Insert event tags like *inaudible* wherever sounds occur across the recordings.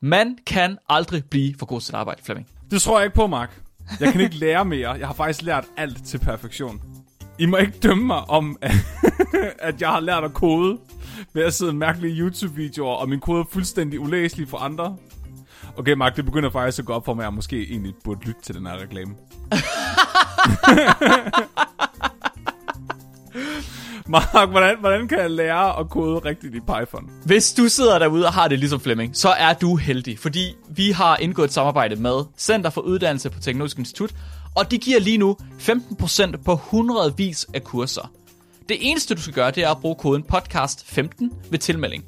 Man kan aldrig blive for god til sit arbejde, Flemming. Det tror jeg ikke på, Mark. Jeg kan ikke *laughs* lære mere. Jeg har faktisk lært alt til perfektion. I må ikke dømme mig om, *laughs* at jeg har lært at kode ved at sidde mærkelige YouTube-videoer, og min kode er fuldstændig ulæselig for andre. Okay, Mark, det begynder faktisk at gå op for mig, at jeg måske egentlig burde lytte til den her reklame. *laughs* Mark, hvordan, hvordan kan jeg lære at kode rigtigt i Python? Hvis du sidder derude og har det ligesom Flemming, så er du heldig, fordi vi har indgået et samarbejde med Center for Uddannelse på Teknologisk Institut, og de giver lige nu 15% på hundredvis af kurser. Det eneste, du skal gøre, det er at bruge koden podcast15 ved tilmelding.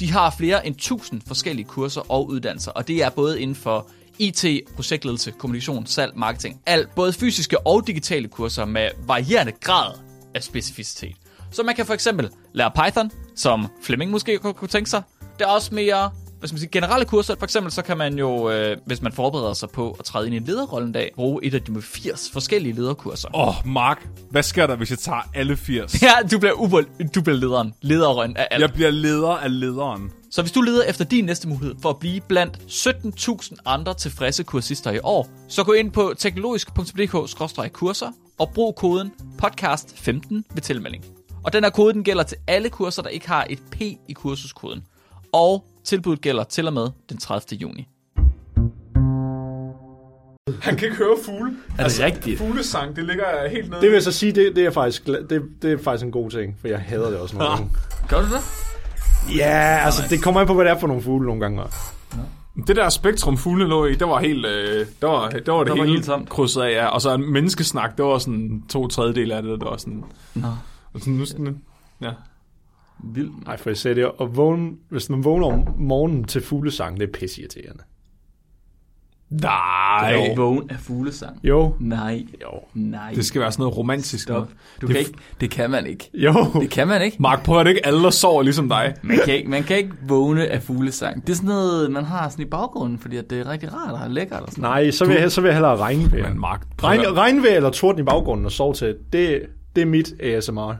De har flere end 1000 forskellige kurser og uddannelser, og det er både inden for IT, projektledelse, kommunikation, salg, marketing. Alt, både fysiske og digitale kurser med varierende grad af specificitet. Så man kan for eksempel lære Python, som Flemming måske kunne, tænke sig. Det er også mere skal man sige, generelle kurser. For eksempel så kan man jo, øh, hvis man forbereder sig på at træde ind i en lederrolle en dag, bruge et af de 80 forskellige lederkurser. Åh, oh, Mark, hvad sker der, hvis jeg tager alle 80? *laughs* Ja, du bliver, ubel, du bliver lederen. Lederen af alt. Jeg bliver leder af lederen. Så hvis du leder efter din næste mulighed for at blive blandt 17.000 andre tilfredse kursister i år, så gå ind på teknologisk.dk-kurser og brug koden podcast15 ved tilmelding. Og den her kode den gælder til alle kurser, der ikke har et P i kursuskoden. Og tilbuddet gælder til og med den 30. juni. Han kan ikke høre fugle. Er det rigtigt? Fuglesang, det ligger helt nede. Det vil jeg så sige, det, det, er faktisk, det, det er faktisk en god ting, for jeg hader det også nogle gange. Gør du det? Ja, altså det kommer an på, hvad det er for nogle fugle nogle gange. Det der spektrum fugle lå i, det var helt, øh, det var, det var det var hele helt krydset af, ja. Og så en menneskesnak, det var sådan to tredjedel af det, der var sådan... Nå. Og sådan, nu sådan, ja. Vildt. Nej, for jeg sagde det, at vågne, hvis man vågner om morgenen til fuglesang, det er pisseirriterende. Nej, Jo. Vågen af fuglesang. Jo. Nej. Jo. Nej. det skal være sådan noget romantisk. Stop. Du Det kan er ikke, det kan man ikke. Jo. Det kan man ikke. Mark, prøv at det ikke alle, der sover ligesom dig. Man kan, ikke, man kan ikke vågne af fuglesang. Det er sådan noget, man har sådan i baggrunden, fordi at det er rigtig rart og lækkert. Og sådan. Nej, så vil, jeg, så vil jeg hellere regnvejr. Men Mark, Regn, regnvejr eller torden i baggrunden og sove til, det, det er mit ASMR.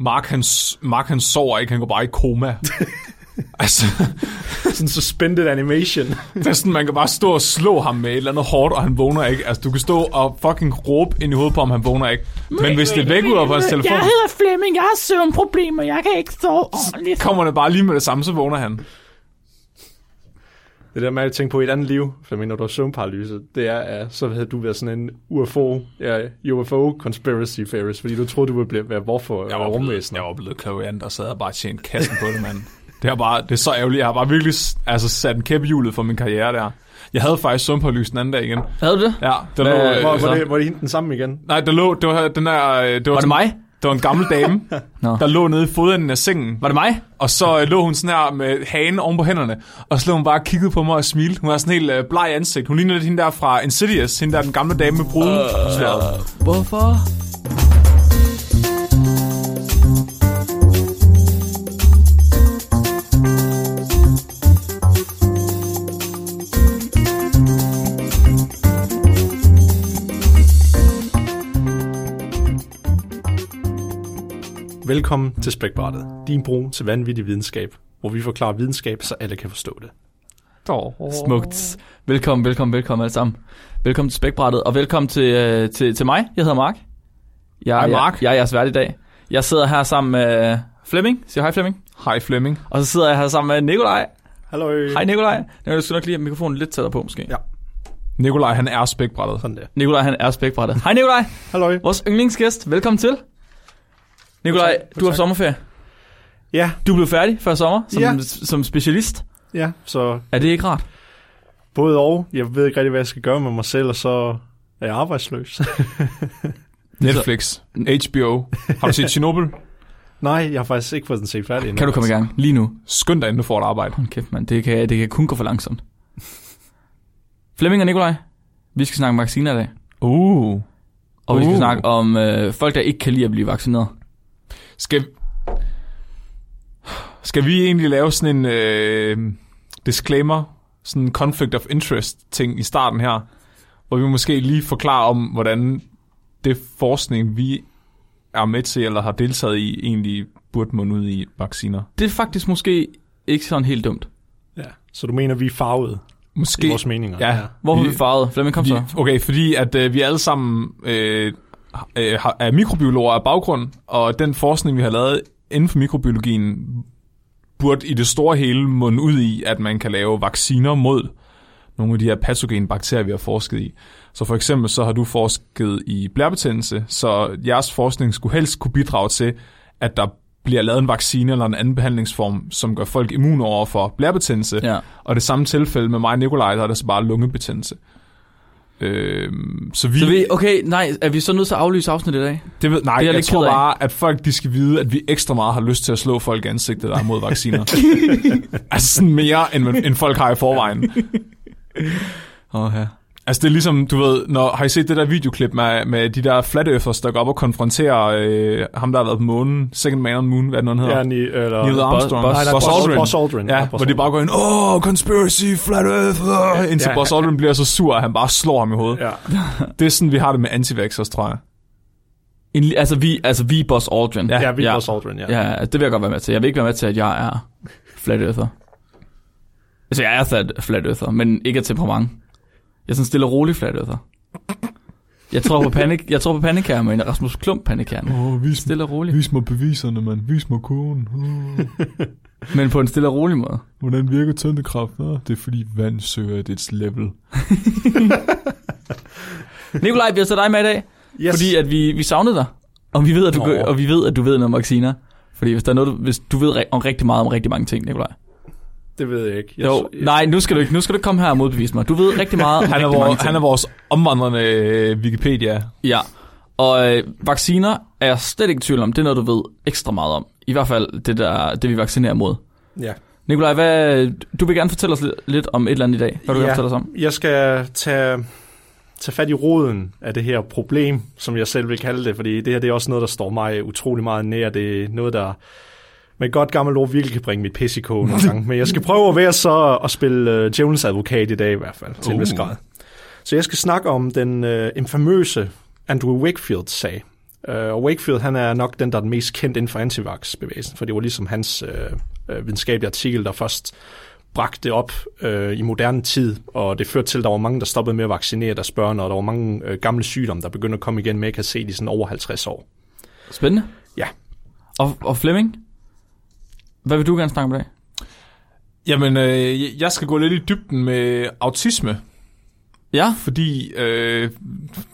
Mark, han, Mark, han sover ikke, han går bare i koma. *laughs* altså, Sådan suspended animation. det er sådan, man kan bare stå og slå ham med et eller andet hårdt, og han vågner ikke. Altså, du kan stå og fucking råbe ind i hovedet på ham, han vågner ikke. Men hvis det vækker ud på hans telefon, Jeg hedder Flemming, jeg har søvnproblemer, jeg kan ikke sove ordentligt. kommer det bare lige med det samme, så vågner han. Det der med at tænke på et andet liv, Flemming, når du har søvnparalyse, det er, at så havde du været sådan en UFO, ja, UFO conspiracy theorist, fordi du troede, du ville blive, være hvorfor Jeg var blevet, rumvæsener. jeg var blevet klaviant og sad og bare tjent kassen på det, mand. Det er bare, det er så ærgerligt. Jeg har bare virkelig altså, sat en kæppe i hjulet for min karriere der. Jeg havde faktisk søvnpålys den anden dag igen. Havde du det? Ja, der Hvad- lå, øh, Hvor, så? var, det, var det hende den samme igen? nej, der lå, det var den der, øh, det var, Var det mig? Det var en gammel dame, *laughs* Nå. der lå nede i fodenden af sengen. Var det mig? Og så øh, lå hun sådan her med hagen oven på hænderne, og så lå hun bare og kiggede på mig og smilte. Hun var sådan helt øh, bleg ansigt. Hun lignede lidt hende der fra Insidious, hende der den gamle dame med bruden. Uh, Hvorfor? Velkommen til Spækbrættet, din bro til vanvittig videnskab, hvor vi forklarer videnskab, så alle kan forstå det. Smukt. Velkommen, velkommen, velkommen alle sammen. Velkommen til Spækbrættet, og velkommen til, øh, til, til mig. Jeg hedder Mark. Jeg, Hej, Mark. Jeg, jeg er jeres vært i dag. Jeg sidder her sammen med Flemming. Siger hej Flemming. Hej Flemming. Og så sidder jeg her sammen med Nikolaj. Hallo. Hej Nikolaj. Jeg skal nok lige have mikrofonen lidt tættere på måske. Ja. Nikolaj, han er spækbrættet. Sådan der. Nikolaj han er Spækbrættet. Hej Nikolaj. Hallo. Vores yndlingsgæst. Velkommen til. Nikolaj, du har sommerferie. Ja, Du blev færdig før sommer som, Ja. som specialist. ja, så Er det ikke rart? både og. Jeg ved ikke rigtig, hvad jeg skal gøre med mig selv, og så er jeg arbejdsløs. *laughs* Netflix, HBO. Har du set Chernobyl? *laughs* Nej, jeg har faktisk ikke fået den set færdig endnu. Kan du komme i gang lige nu? Skynd dig, inden du får et arbejde. Hold kæft, mand. Det kan, det kan kun gå for langsomt. Flemming og Nikolaj, vi skal snakke om vacciner i dag. Uh. Og vi skal Uh. snakke om øh, folk, der ikke kan lide at blive vaccineret. Skal, skal vi egentlig lave sådan en øh, disclaimer, sådan en conflict of interest ting i starten her, hvor vi måske lige forklarer om, hvordan det forskning, vi er med til eller har deltaget i, egentlig burde munde ud i vacciner. Det er faktisk måske ikke sådan helt dumt. Ja. Så du mener, vi er farvet Måske. i vores meninger? Ja. Hvorfor er Vi- vi farvet? Flemming, kom Vi, så. okay, fordi at øh, vi alle sammen øh, øh, er mikrobiologer af baggrund, og den forskning, vi har lavet inden for mikrobiologien, burde i det store hele munde ud i, at man kan lave vacciner mod nogle af de her patogene bakterier, vi har forsket i. Så for eksempel så har du forsket i blærebetændelse, så jeres forskning skulle helst kunne bidrage til, at der bliver lavet en vaccine eller en anden behandlingsform, som gør folk immune over for blærebetændelse. Ja. Og det samme tilfælde med mig og Nikolaj, der er det så bare lungebetændelse. Øhm, så vi, Så vi, okay, nej, er vi så nødt til at aflyse afsnittet i dag? det ved, nej, det er jeg jeg, tror bare, at folk de skal vide, at vi ekstra meget har lyst til at slå folk i ansigtet, der er mod vacciner. *laughs* altså sådan mere, end, end folk har i forvejen. *laughs* Åh, oh, ja. Altså det er ligesom, du ved, når, har I set det der videoklip med, med de der flat earthers, der går op og konfronterer øh, ham, der har været på månen, Second Man on Moon, hvad han hedder? Ja, ni, eller... Neil Armstrong. Buzz- Buzz Buzz Aldrin. Buzz Aldrin. Ja, Ja, Buzz hvor de bare går ind, åh, oh, conspiracy, flat earth, uh, indtil Ja, Buzz ja. Aldrin bliver så sur, at han bare slår ham i hovedet. Ja. Det er sådan, vi har det med anti tror jeg. En, altså, vi, altså, vi Boss Aldrin. Ja. Ja, vi er ja. Buzz Aldrin, ja. Ja, det vil jeg godt være med til. Jeg vil ikke være med til, at jeg er flat earther. Altså, jeg er flat, flat earther, men ikke af temperament. Jeg er sådan stille og rolig flat earther. Jeg tror på panik, jeg tror på panikær, men Rasmus Klump panikær. Åh, oh, vis, Stille og rolig. vis mig beviserne, mand. Vis mig koden. Oh. *laughs* Men på en stille og rolig måde. Hvordan virker tyndekraft? Oh, det er fordi vand søger dets level. *laughs* Nikolaj, vi har taget dig med i dag, Yes. fordi at vi, vi savnede dig. Og vi ved, at du, Nå. gør, og vi ved, at du ved noget om vacciner. Fordi hvis, der er noget, du, hvis du ved om rigtig meget om rigtig mange ting, Nikolaj. Det ved jeg ikke. Jeg, Jo, nej, nu skal du ikke, nu skal du komme her og modbevise mig. Du ved rigtig meget om Han er, rigtig vores, han er vores omvandrende øh, Wikipedia. Ja, og øh, vacciner er jeg slet ikke i tvivl om. Det er noget, du ved ekstra meget om. I hvert fald det, der, det vi vaccinerer mod. Ja. Nikolaj, hvad, du vil gerne fortælle os lidt, lidt om et eller andet i dag. Hvad du Ja. vil fortælle os om? Jeg skal tage, tage fat i roden af det her problem, som jeg selv vil kalde det, fordi det her det er også noget, der står mig utrolig meget nær. Det er noget, der et godt gammelt ord virkelig kan bringe mit pis i kog nogle gange. Men jeg skal prøve at være så at spille uh, djævelens advokat i dag i hvert fald, til en vis Uh. grad. Så jeg skal snakke om den uh, infamøse Andrew Wakefield-sag. Uh, og Wakefield, han er nok den, der er den mest kendt inden for antivax-bevægelsen, for det var ligesom hans uh, uh, videnskabelige artikel, der først bragte det op øh, i moderne tid, og det førte til, at der var mange, der stoppede med at vaccinere deres børn, og der var mange øh, gamle sygdomme, der begyndte at komme igen med, at kan se de sådan over 50 år. Spændende. Ja. Og, og Flemming, hvad vil du gerne snakke om i dag? Jamen, øh, jeg skal gå lidt i dybden med autisme, Ja, fordi, øh,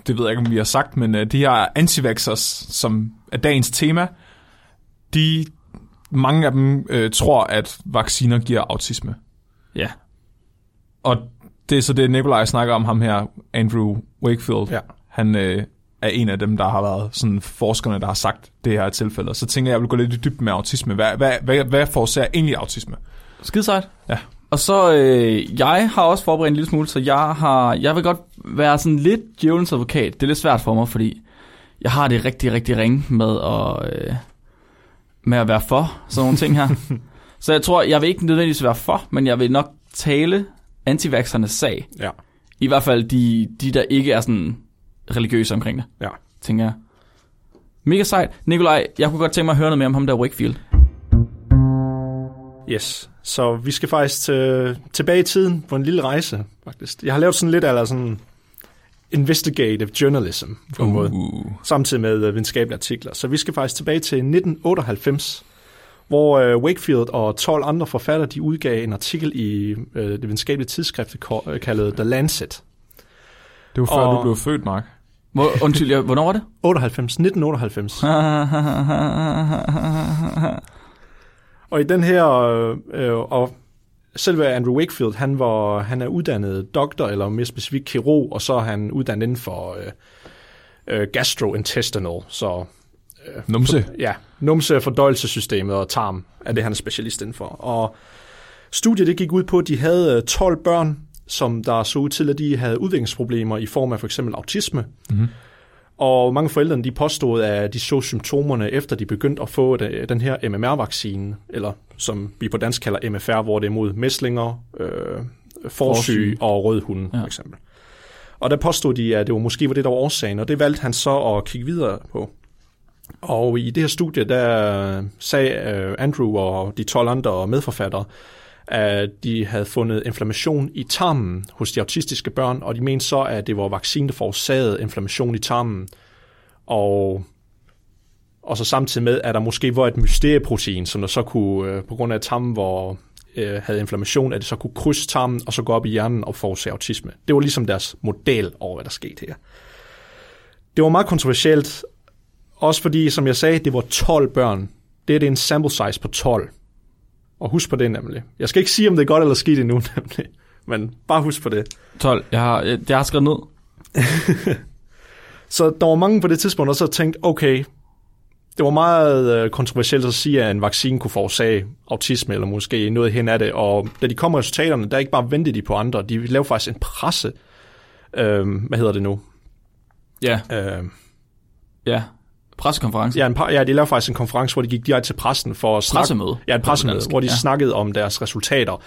det ved jeg ikke, om vi har sagt, men øh, de her antivaxers, som er dagens tema, de, mange af dem øh, tror, at vacciner giver autisme. ja. Og det er så det, Nikolaj snakker om ham her, Andrew Wakefield. Ja. Han øh, er en af dem, der har været sådan forskerne, der har sagt det her tilfælde. Så tænker jeg, jeg vil gå lidt i dybden med autisme. Hvad, hvad, hvad, hvad forårsager egentlig autisme? Skide sejt. Ja. Og så, øh, jeg har også forberedt en lille smule, så jeg har, jeg vil godt være sådan lidt djævelens advokat. Det er lidt svært for mig, fordi jeg har det rigtig, rigtig ringe med at, øh, med at være for sådan nogle ting her. *laughs* så jeg tror, jeg vil ikke nødvendigvis være for, men jeg vil nok tale antivaxernes sag. Ja. I hvert fald de, de der ikke er sådan religiøse omkring det, Ja. tænker jeg. Mega sejt. Nikolaj, jeg kunne godt tænke mig at høre noget mere om ham der Wakefield. Yes. Så vi skal faktisk til, tilbage i tiden på en lille rejse, faktisk. Jeg har lavet sådan lidt af sådan investigative journalism på en måde. Uh. samtidig med øh, videnskabelige artikler. Så vi skal faktisk tilbage til 1998, hvor øh, Wakefield og 12 andre forfattere de udgav en artikel i øh, det videnskabelige tidsskrift øh, kaldet The Lancet. Det var før, Og- du blev født, Mark. Hvor, undskyld, jeg, hvornår var det? 98, 1998. *laughs* Og i den her, øh, øh, og selve Andrew Wakefield, han, var, han er uddannet doktor, eller mere specifikt kirurg, og så er han uddannet inden for øh, øh, gastrointestinal, så Numse. ja, numse, fordøjelsessystemet og tarm er det, han er specialist inden for. Og studiet det gik ud på, at de havde øh, 12 børn, som der så ud til, at de havde udviklingsproblemer i form af for eksempel autisme. Mhm. Og mange forældre de påstod, at de så symptomerne, efter de begyndte at få den her MMR-vaccine, eller som vi på dansk kalder MFR, hvor det er mod mæslinger, øh, forsyge Forsyge. og rødhunde ja. Ja. for eksempel. Og der påstod de, at det var måske var det, der var årsagen, og det valgte han så at kigge videre på. Og i det her studie, der sagde øh, Andrew og de 12 andre medforfattere, at de havde fundet inflammation i tarmen hos de autistiske børn, og de mente så, at det var vaccinen, der forårsagede inflammation i tarmen. Og, og så samtidig med, at der måske var et mysterieprotein, som der så kunne, øh, på grund af tarmen hvor øh, havde inflammation, at det så kunne krydse tarmen og så gå op i hjernen og forårsage autisme. Det var ligesom deres model over, hvad der skete her. Det var meget kontroversielt, også fordi, som jeg sagde, det var 12 børn. Det er det en sample size på 12. Og husk på det nemlig. Jeg skal ikke sige, om det er godt eller skidt endnu, *laughs* nemlig. Men bare husk på det. 12. Jeg har, jeg, jeg har skrevet ned. *laughs* Så der var mange på det tidspunkt, der så tænkte, okay, det var meget øh, kontroversielt at sige, at en vaccine kunne forårsage autisme, eller måske noget hen af det. Og da de kom resultaterne, der ikke bare ventede de på andre. De lavede faktisk en presse. Øh, hvad hedder det nu? Ja, Øh, ja. Pressekonference. ja, en par, ja, de lavede faktisk en konference, hvor de gik direkte til pressen for at snakke. Pressemøde. Ja, et pressemøde, hvor de Ja. snakkede om deres resultater.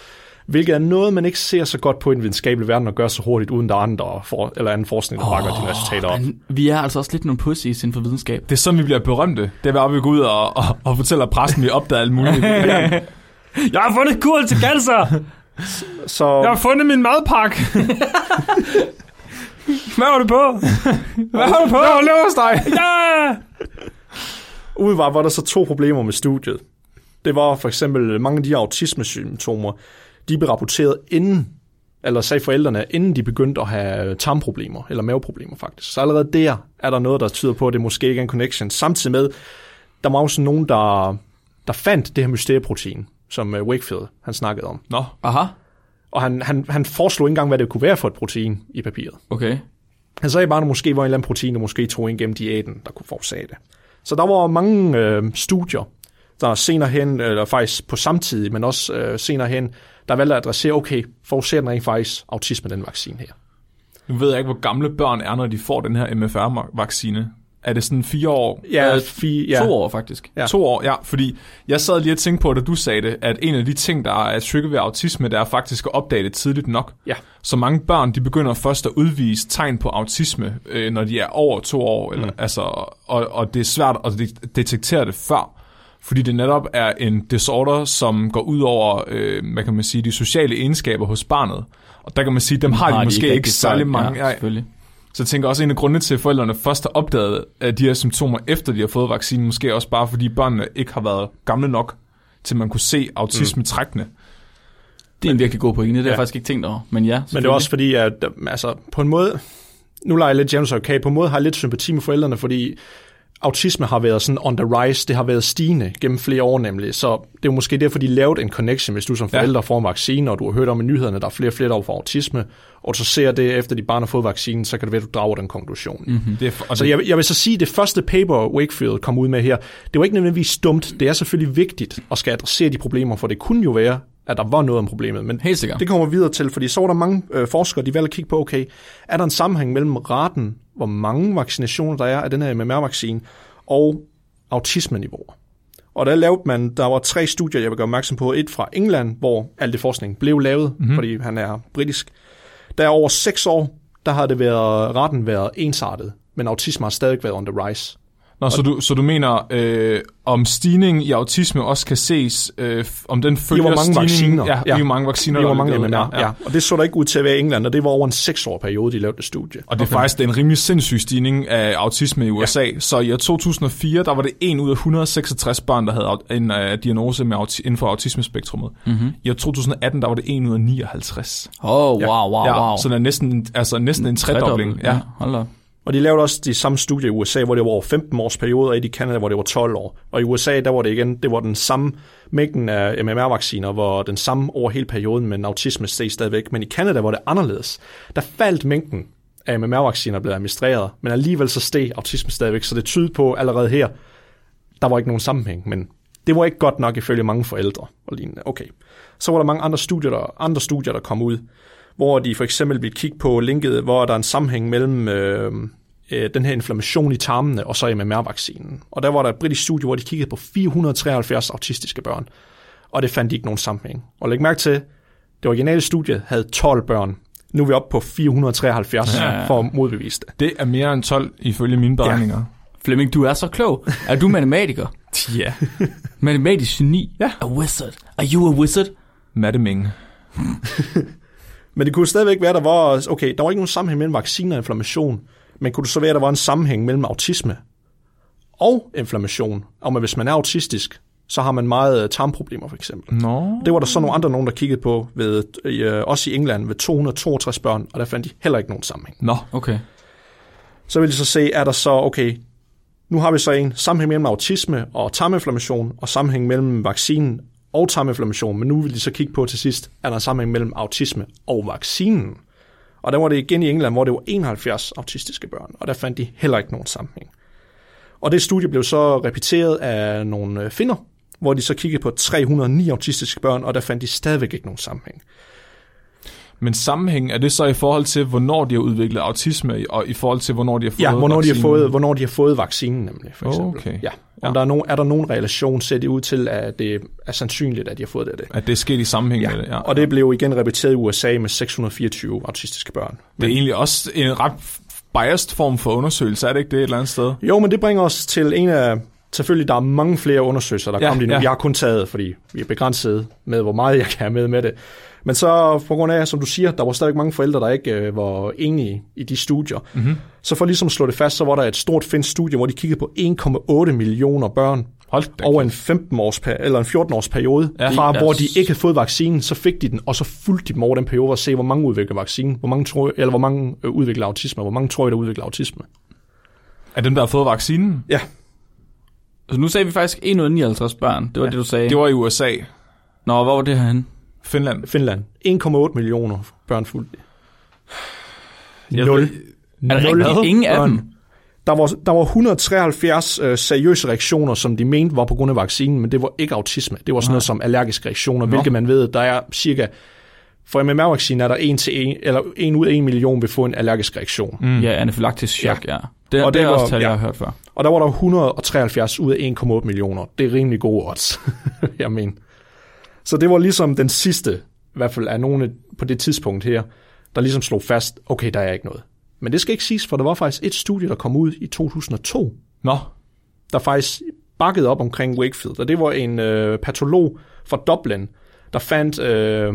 Hvilket er noget, man ikke ser så godt på i den videnskabelige verden, at gøre så hurtigt, uden der er andre for, eller anden forskning, der bakker de resultater op. Vi er altså også lidt nogle pussies inden for videnskab. Det er sådan, vi bliver berømte. Det er, hvor vi går ud og, og, og fortæller pressen, vi opdager alt muligt. *laughs* Jeg har fundet kur til cancer! Så Jeg har fundet min madpakke. *laughs* Hvad har du på? Hvad har du på? Jeg har leversteg. ja! Udvar var der så to problemer med studiet. Det var for eksempel mange af de autismesymptomer, de blev rapporteret inden, eller sagde forældrene, inden de begyndte at have tarmproblemer, eller maveproblemer faktisk. Så allerede der er der noget, der tyder på, at det måske ikke er en connection. Samtidig med, der var også nogen, der, der fandt det her mysterieprotein, som øh, Wakefield han snakkede om. Nå, Aha, Og han, han, han foreslog ikke engang, hvad det kunne være for et protein i papiret. okay. Han sagde bare, at der måske var en eller anden protein, der måske tog ind gennem diæten, der kunne forårsage det. Så der var mange øh, studier, der senere hen, eller faktisk på samtidig, men også øh, senere hen, der valgte at adressere, okay, forårsager den rent faktisk autisme, den vaccine her. nu ved jeg ikke, hvor gamle børn er, når de får den her MFR-vaccine. Er det sådan fire år? Ja, Øh, fi, ja. To år faktisk. Ja. To år, ja. Fordi jeg sad lige og tænkte på, da du sagde det, at en af de ting, der er trigger ved autisme, det er faktisk at opdage det tidligt nok. Ja. Så mange børn, de begynder først at udvise tegn på autisme, øh, når de er over to år. Eller, mm. altså, og, og det er svært at de- detektere det før. Fordi det netop er en disorder, som går ud over, øh, hvad kan man sige, de sociale egenskaber hos barnet. Og der kan man sige, dem har, de måske ikke, ikke særlig mange. Ja, selvfølgelig. Så jeg tænker også, at en af grundene til, at forældrene først har opdaget at de her symptomer, efter de har fået vaccinen, måske også bare fordi børnene ikke har været gamle nok, til man kunne se autisme-trækkene. Det er en virkelig god pointe, det har Ja. jeg faktisk ikke tænkt over. Men ja, Men det er også fordi, at altså, på en måde, nu leger jeg lidt James okay, på en måde har jeg lidt sympati med forældrene, fordi autisme har været sådan on the rise, det har været stigende gennem flere år nemlig, så det er måske derfor, de lavede en connection, hvis du som Ja. forælder får en vaccine, og du har hørt om i nyhederne, der er flere og flere, der får autisme, og så ser det, efter dit barn har fået vaccinen, så kan det være, at du drager den konklusion. Mm. Det er, for- og Så jeg, jeg vil så sige, at det første paper, Wakefield kom ud med her, det var ikke nødvendigvis dumt. Det er selvfølgelig vigtigt at skal adressere de problemer, for det kunne jo være, at der var noget om problemet. Men Helt sikkert. det kommer vi videre til, fordi så var der mange øh, forskere, de valgte at kigge på, okay, er der en sammenhæng mellem raten, hvor mange vaccinationer der er af den her MMR-vaccine, og autismeniveauer. Og der lavede man, der var tre studier, jeg vil gøre opmærksom på. Et fra England, hvor al det forskning blev lavet, mm-hmm. fordi han er britisk. Der er over seks år, der har det været, raten været ensartet, men autisme har stadig været on the rise. Nå, så, du, så du mener, øh, om stigningen i autisme også kan ses, øh, om den følger hvor mange stigningen, vacciner. Ja, Ja. ja. hvor mange vacciner, Det der var er mange. MMR, ja, ja. Og det så der ikke ud til at være i England, og det var over en seks år periode, de lavede det studie. Og det er okay. faktisk det er en rimelig sindssyg stigning af autisme i USA. Ja. Så i år 2004, der var det 1 ud af 166 børn, der havde en uh, diagnose med auti- inden for autismespektrummet. Mm-hmm. I år 2018, der var det 1 ud af 59. Åh, oh, wow, wow, ja, wow. Så det er næsten, altså næsten en tredobling. Ja. ja. Hold da. Og de lavede også de samme studier i USA, hvor det var over 15 års periode, og i Canada, hvor det var 12 år. Og i USA, der var det igen, det var den samme mængden af MMR-vacciner, hvor den samme over hele perioden, men autisme ses stadigvæk. Men i Canada var det anderledes. Der faldt mængden af MMR-vacciner blev administreret, men alligevel så steg autisme stadigvæk, så det tyder på allerede her, der var ikke nogen sammenhæng, men det var ikke godt nok ifølge mange forældre og lignende. Okay. Så var der mange andre studier, der, andre studier, der kom ud, hvor de for eksempel vil kigge på linket, hvor der er en sammenhæng mellem øh, øh, den her inflammation i tarmene og så MMR-vaccinen. Og der var der et britisk studie, hvor de kiggede på 473 autistiske børn, og det fandt de ikke nogen sammenhæng. Og læg mærke til, det originale studie havde 12 børn. Nu er vi oppe på 473 Ja, ja, ja. ja. for at modbevise det. Det er mere end 12 ifølge mine beregninger. Flemming, du er så klog. Er du matematiker? *laughs* Ja. Matematisk geni? Ja. A wizard. Are you a wizard? Maddeming. *laughs* Men det kunne stadigvæk være, der var, okay, der var ikke nogen sammenhæng mellem vaccine og inflammation, men kunne det så være, der var en sammenhæng mellem autisme og inflammation, om at hvis man er autistisk, så har man meget øh, tarmproblemer for eksempel. Nå. Det var der så nogle andre nogen, der kiggede på, ved, øh, også i England, ved 262 børn, og der fandt de heller ikke nogen sammenhæng. Nå. Okay. Så vil de så se, er der så, okay, nu har vi så en sammenhæng mellem autisme og tarminflammation, og sammenhæng mellem vaccinen og tarminflammation, men nu vil de så kigge på til sidst, er der sammenhæng mellem autisme og vaccinen. Og der var det igen i England, hvor det var 71 autistiske børn, og der fandt de heller ikke nogen sammenhæng. Og det studie blev så repeteret af nogle øh, finder, hvor de så kiggede på 309 autistiske børn, og der fandt de stadigvæk ikke nogen sammenhæng. Men sammenhæng, er det så i forhold til, hvornår de har udviklet autisme, og i forhold til, hvornår de har fået Ja, hvornår de, har vaccinen? fået, hvornår de har fået vaccinen nemlig, for eksempel. Okay. Ja. Om Der er, nogen, er der nogen relation, ser det ud til, at det er sandsynligt, at de har fået det af det. At det er sket i sammenhæng Ja. med det, ja. Og det blev igen repeteret i USA med 624 autistiske børn. det er egentlig også en ret biased form for undersøgelse, er det ikke det et eller andet sted? Jo, men det bringer os til en af... Selvfølgelig, der er mange flere undersøgelser, der Ja, kommer lige nu. Ja. Jeg har kun taget, fordi vi er begrænset med, hvor meget jeg kan have med med det. Men så på grund af, som du siger, der var stadig mange forældre, der ikke øh, var enige i de studier. Mhm. Mm-hmm. Så for ligesom at slå det fast, så var der et stort finsk studie, hvor de kiggede på 1,8 millioner børn Hold over en 15 års eller en 14 års periode, Ja. fra hvor de ikke havde fået vaccinen, så fik de den, og så fulgte de dem over den periode, og se, hvor mange udvikler vaccinen, hvor mange, tror, eller hvor mange øh, udvikler autisme, og hvor mange tror I, der udvikler autisme. Er dem, der har fået vaccinen? Ja, Så nu sagde vi faktisk 1 ud af 59 børn. Det var ja. det, du sagde. Det var i USA. Nå, hvor var det herhenne? Finland. Finland. 1,8 millioner børn fulgte. Jeg Nul. Er det Nul rigtigt? Ingen af børn. dem? Der var, der var 173 øh, seriøse reaktioner, som de mente var på grund af vaccinen, men det var ikke autisme. Det var sådan noget som allergiske reaktioner, Nå. hvilket man ved, der er cirka... For MMR-vaccinen er der en, til en, eller en ud af en million vil få en allergisk reaktion. Mm. Ja, anafylaktisk chok, ja. Det, Og det, det er var- også tal, jeg ja. har hørt før. Og der var der 173 ud af 1,8 millioner. Det er rimelig gode odds, *laughs* jeg mener. Så det var ligesom den sidste, i hvert fald af nogle på det tidspunkt her, der ligesom slog fast, okay, der er ikke noget. Men det skal ikke siges, for der var faktisk et studie, der kom ud i 2002, Nå, der faktisk bakkede op omkring Wakefield. Og det var en øh, patolog fra Dublin, der fandt øh,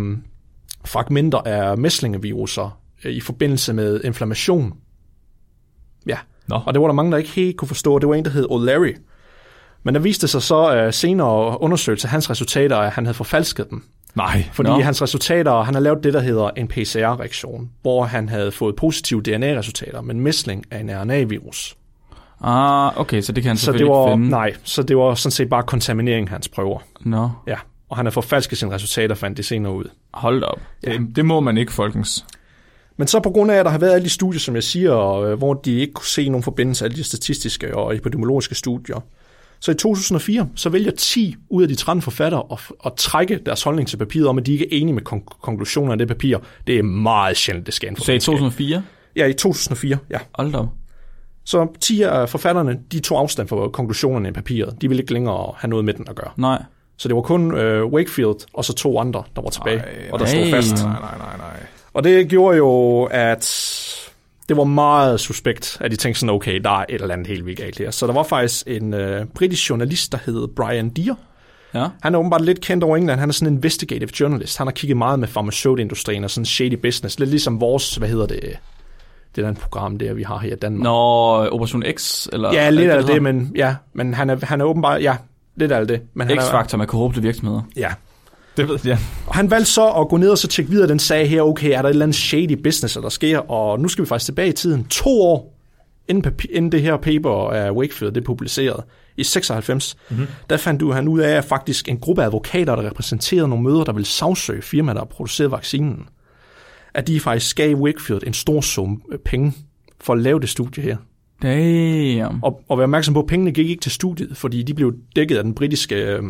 fragmenter af mæslingeviruser øh, i forbindelse med inflammation. Ja, Nå. og det var der mange, der ikke helt kunne forstå. Det var en, der hed O'Leary. Men der viste sig så uh, senere undersøgelser af hans resultater, at han havde forfalsket dem. nej. Fordi. Nå. hans resultater, han har lavet det, der hedder en PCR-reaktion, hvor han havde fået positive DNA-resultater, men mæsling af en RNA-virus. Ah, okay, så det kan han Så det selvfølgelig var, ikke finde. nej, så det var sådan set bare kontaminering af hans prøver. Nå, Ja, og han har forfalsket sine resultater, fandt det senere ud. hold op. Det, det må man ikke, folkens. Men så på grund af, at der har været alle de studier, som jeg siger, og, øh, hvor de ikke kunne se nogen forbindelse, alle de statistiske og epidemiologiske studier. Så i 2004, så vælger 10 ud af de 13 forfattere at, at trække deres holdning til papiret om, at de ikke er enige med kon- konklusionerne af det papir. Det er meget sjældent, det sker inden for sagde videnskab. 2004? Ja, i 2004, ja. Hold da. Så 10 af forfatterne, de tog afstand fra konklusionerne i papiret. De ville ikke længere have noget med den at gøre. Nej. Så det var kun øh, Wakefield og så to andre, der var tilbage, Ej, og der stod fast. Nej, nej, nej, nej. Og det gjorde jo, at det var meget suspekt, at de tænkte sådan, okay, der er et eller andet helt vildt galt her. Så der var faktisk en øh, britisk journalist, der hed Brian Deere. Ja. Han er åbenbart lidt kendt over England. Han er sådan en investigative journalist. Han har kigget meget med farmaceutindustrien og sådan shady business. Lidt ligesom vores, hvad hedder det, det der program der, vi har her i Danmark. Nå, Operation X? Eller, ja, lidt af hedder? det, men ja, men han er, han er åbenbart, ja, lidt af det. Men X-faktor med korrupte virksomheder. ja, Det ved jeg. Og han valgte så at gå ned og så tjekke videre den sag her, okay, er der et eller andet shady business, der sker, og nu skal vi faktisk tilbage i tiden. To år inden, papi- inden det her paper af Wakefield det er publiceret, i 96, mm-hmm. der fandt du han ud af, at faktisk en gruppe af advokater, der repræsenterede nogle møder, der ville sagsøge firmaer, der har produceret vaccinen, at de faktisk gav Wakefield en stor sum øh, penge for at lave det studie her. Damn. Og, og være opmærksom på, at pengene gik ikke til studiet, fordi de blev dækket af den britiske øh,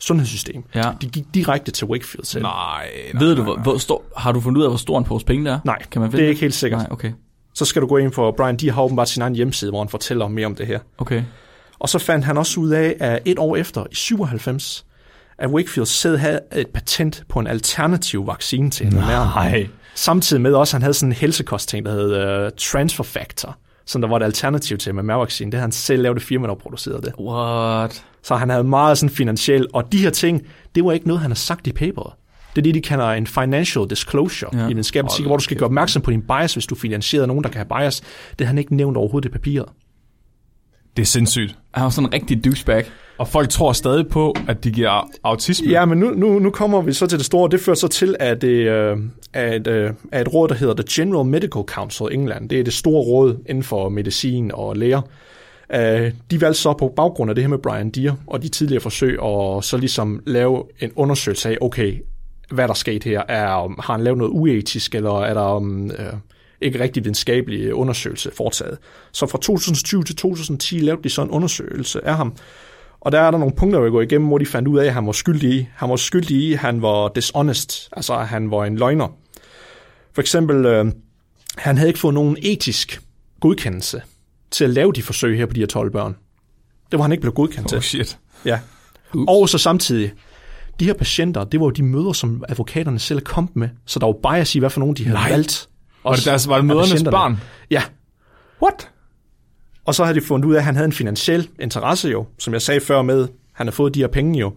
sundhedssystem. Ja. De gik direkte til Wakefield selv. Nej, nej. Ved du, hvor, hvor stor, har du fundet ud af, hvor stor en pose penge der er? Nej, kan man det er ikke helt sikkert. Nej, okay. så skal du gå ind på Brian D. har åbenbart sin egen hjemmeside, hvor han fortæller mere om det her. Okay. Og så fandt han også ud af, at et år efter, i 97, at Wakefield selv havde et patent på en alternativ vaccine til NMR. Nej. Samtidig med også, at han havde sådan en helsekostting, der hed uh, Transfer Factor, som der var et alternativ til MMR-vaccine. Det havde han selv lavet det firma, der producerede det. What? Så han havde meget sådan finansielt, og de her ting, det var ikke noget, han har sagt i paperet. Det er det, de kalder en financial disclosure Ja. i videnskabelig Hold hvor du skal gøre opmærksom på din bias, hvis du finansierer nogen, der kan have bias. Det har han ikke nævnt overhovedet i papiret. Det er sindssygt. Han var sådan en rigtig douchebag. Og folk tror stadig på, at de giver autisme. Ja, men nu, nu, nu kommer vi så til det store. Det fører så til, at det øh, et, øh, er et råd, der hedder The General Medical Council i England. Det er det store råd inden for medicin og læger. Øh, de valgte så på baggrund af det her med Brian Deere og de tidligere forsøg at så ligesom lave en undersøgelse af, okay, hvad der skete her. Er, um, har han lavet noget uetisk, eller er der um, øh, ikke rigtig videnskabelig undersøgelse foretaget? Så fra 2020 til 2010 lavede de så en undersøgelse af ham, og der er der nogle punkter, vi går igennem, hvor de fandt ud af, at han var skyldig i. Han var skyldig i, at han var dishonest, altså at han var en løgner. For eksempel, øh, han havde ikke fået nogen etisk godkendelse til at lave de forsøg her på de her 12 børn. Det var han ikke blevet godkendt Oh til. shit. Ja. Og så samtidig, de her patienter, det var jo de møder, som advokaterne selv kom med, så der var bias i, hvad for nogen de havde Nej. valgt. Var det, deres, var det mødernes barn? Ja, What? Og så har de fundet ud af, at han havde en finansiel interesse jo, som jeg sagde før med, han har fået de her penge jo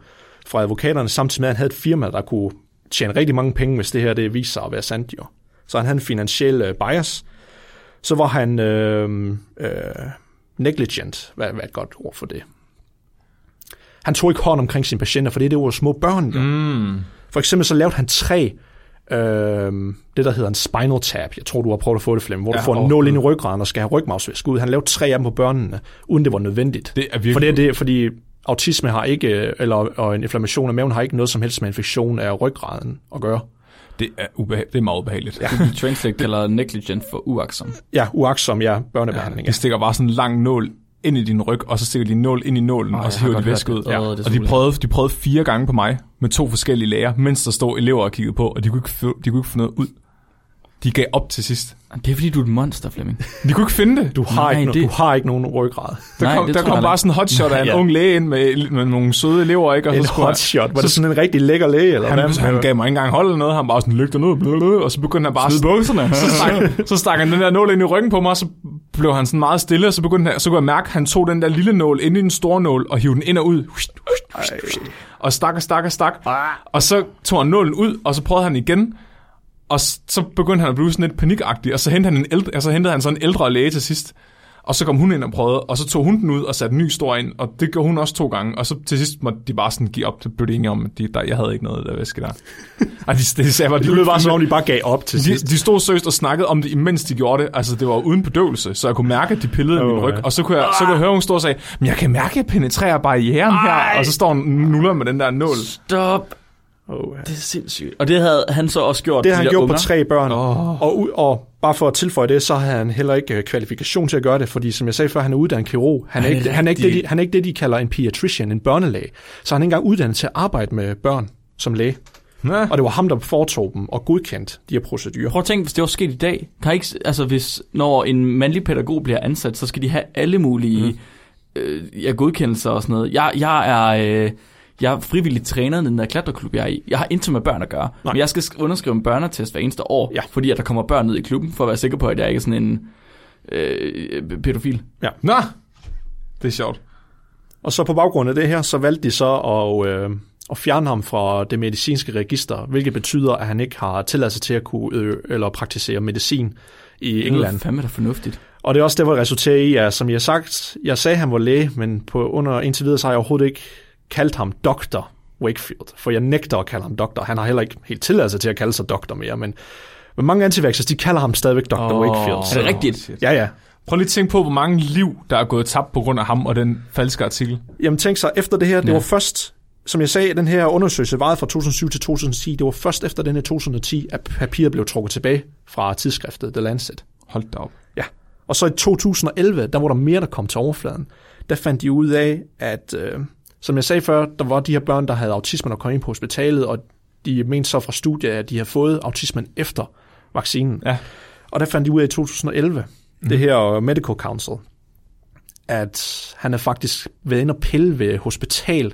fra advokaterne, samtidig med, at han havde et firma, der kunne tjene rigtig mange penge, hvis det her det viser sig at være sandt jo. Så han havde en finansiel øh, bias. Så var han øh, øh, negligent, hvad, hvad er et godt ord for det? Han tog ikke hånd omkring sine patienter, for det, jo små børn jo. Mm. For eksempel så lavede han tre, øh, det der hedder en spinal tap. Jeg tror, du har prøvet at få det, Flemming, hvor ja, du får en nål ind i Gud. ryggraden og skal have rygmavsvæsk ud. Han lavede tre af dem på børnene, uden det var nødvendigt. Det er virkelig... For det er det, fordi autisme har ikke, eller og en inflammation af maven har ikke noget som helst med infektion af ryggraden at gøre. Det er, ubehag... det er meget ubehageligt. Ja. *laughs* Google Translate kalder negligent for uaksom. Ja, uaksom, ja, børnebehandling. De Ja. stikker bare sådan en lang nål ind i din ryg, og så stikker de en nål ind i nålen, oh, og så hiver de væske ud. det. Det så og de prøvede, de prøvede fire gange på mig, med to forskellige læger, mens der stod elever og kiggede på, og de kunne ikke få, de kunne ikke få noget ud. De gav op til sidst. Det er fordi, du er et monster, Flemming. *laughs* De kunne ikke finde det. Du, har Nej, ikke, no- det- du har ikke nogen ryggrad. Der Nej, kom, der kom bare sådan en hotshot af en Ja. ung læge ind med, med nogle søde elever, ikke? Og En så hotshot. Var det sådan en rigtig lækker læge? Eller han, hvad? han gav mig ikke engang hold eller noget. Han bare sådan, lyg dig ned, og så begyndte han bare... Smid bukserne. *laughs* så, stak, så stak han den der nål ind i ryggen på mig, og så blev han sådan meget stille, og så begyndte han, så kunne jeg mærke, at han tog den der lille nål ind i den store nål, og hiv den ind og ud. Og stak og stak og stak. Og så tog han nålen ud, og så prøvede han igen, og så begyndte han at blive sådan lidt panikagtig, og så hentede han, en ældre, altså hentede han sådan en ældre læge til sidst. Og så kom hun ind og prøvede, og så tog hun den ud og satte en ny stor ind, og det gjorde hun også to gange. Og så til sidst måtte de bare sådan give op, så blev de enige om, at de, der, jeg havde ikke noget der væske der. *laughs* og de, de sagde bare, de, Det lød bare som om, de bare gav op til de, sidst. de stod seriøst og snakkede om det, imens de gjorde det. Altså, det var uden bedøvelse, så jeg kunne mærke, at de pillede oh, min ryg. Og så kunne, jeg, så kunne jeg høre, hun stod og sagde, men jeg kan mærke, at jeg penetrerer barrieren her. Og så står hun nuller med den der nål. Stop. Oh, ja. Det er sindssygt. Og det havde han så også gjort, Det har han gjort unger. på tre børn. Åh. Og, og bare for at tilføje det, så har han heller ikke øh, kvalifikation til at gøre det, fordi som jeg sagde før, han er uddannet kirurg. Han er, ikke, han, er ikke det, de, han er ikke det, de kalder en pediatrician, en børnelæge. Så han er ikke engang uddannet til at arbejde med børn som læge. Ja. Og det var ham, der foretog dem og godkendt de her procedurer. Prøv at tænke, hvis det var sket i dag. Kan ikke, altså hvis, når en mandlig pædagog bliver ansat, så skal de have alle mulige mm. øh, ja, godkendelser og sådan noget. Jeg, jeg er... Øh, jeg frivilligt træner i den der klatreklub, jeg er i. Jeg har intet med børn at gøre. Nej. Men jeg skal sk- underskrive en børnetest hver eneste år, Ja. fordi at der kommer børn ned i klubben, for at være sikker på, at jeg ikke er sådan en øh, pædofil. Nå, det er sjovt. Og så på baggrund af det her, så valgte de så at, øh, at fjerne ham fra det medicinske register, hvilket betyder, at han ikke har tilladelse til at kunne øh, eller praktisere medicin i Det England. er fandme da fornuftigt. Og det er også det, hvor det resulterer i, at som jeg har sagt, jeg sagde, at han var læge, men på under indtil videre, så har jeg overhovedet ikke kaldt ham Dr. Wakefield, for jeg nægter at kalde ham doktor. Han har heller ikke helt tilladelse til at kalde sig doktor mere, men, men mange antivaxxers, de kalder ham stadigvæk Dr. Åh. Wakefield. Er Så, det rigtigt? Ja, ja. Prøv lige at tænke på, hvor mange liv, der er gået tabt på grund af ham og den falske artikel. Jamen tænk så, efter det her, det Ja. var først, som jeg sagde, den her undersøgelse varede fra 2007 til 2010, det var først efter den her 2010, at papiret blev trukket tilbage fra tidsskriftet The Lancet. Hold da op. Ja. Og så i 2011, der var der mere, der kom til overfladen. Der fandt de ud af, at, øh, som jeg sagde før, der var de her børn, der havde autisme, der kom ind på hospitalet, og de mente så fra studiet, at de havde fået autismen efter vaccinen. Ja. Og der fandt de ud af i 2011, mm. det her Medical Council, at han er faktisk været inde og pille ved hospital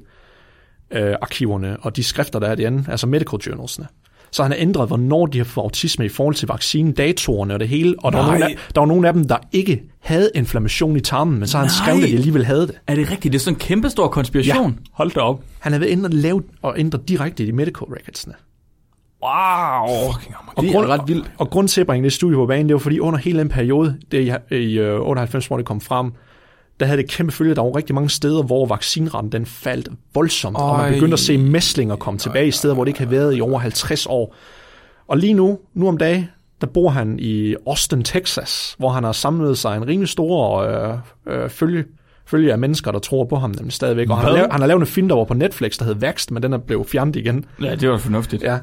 øh, arkiverne og de skrifter, der er derinde, altså medical journalsene. Så han har ændret, hvornår de har fået autisme i forhold til vaccinen, datorerne og det hele. Og der var, nogle af, der var nogle af dem, der ikke havde inflammation i tarmen, men så har han skrevet, at de alligevel havde det. Er det rigtigt? Det er sådan en kæmpe stor konspiration. Hold da op. Han har været inde og lavet og ændret direkte i de medical recordsene. Wow. Fucking amerikansk. Og Det er grund, ret vildt. Og grund til at bringe det studie på banen, det var fordi under hele den periode, det i, i øh, 98, hvor det kom frem, der havde det kæmpe følge, der var rigtig mange steder, hvor vaccinretten den faldt voldsomt, og man Øj. begyndte at se mæslinger komme tilbage i steder, hvor det ikke havde været i over 50 år. Og lige nu, nu om dagen, der bor han i Austin, Texas, hvor han har samlet sig en rimelig stor øh, øh, følge, følge af mennesker, der tror på ham nemlig stadigvæk. Og han har, lavet, han har lavet en film, der var på Netflix, der hed Vækst, men den er blevet fjernet igen. Ja, det var fornuftigt. Ja,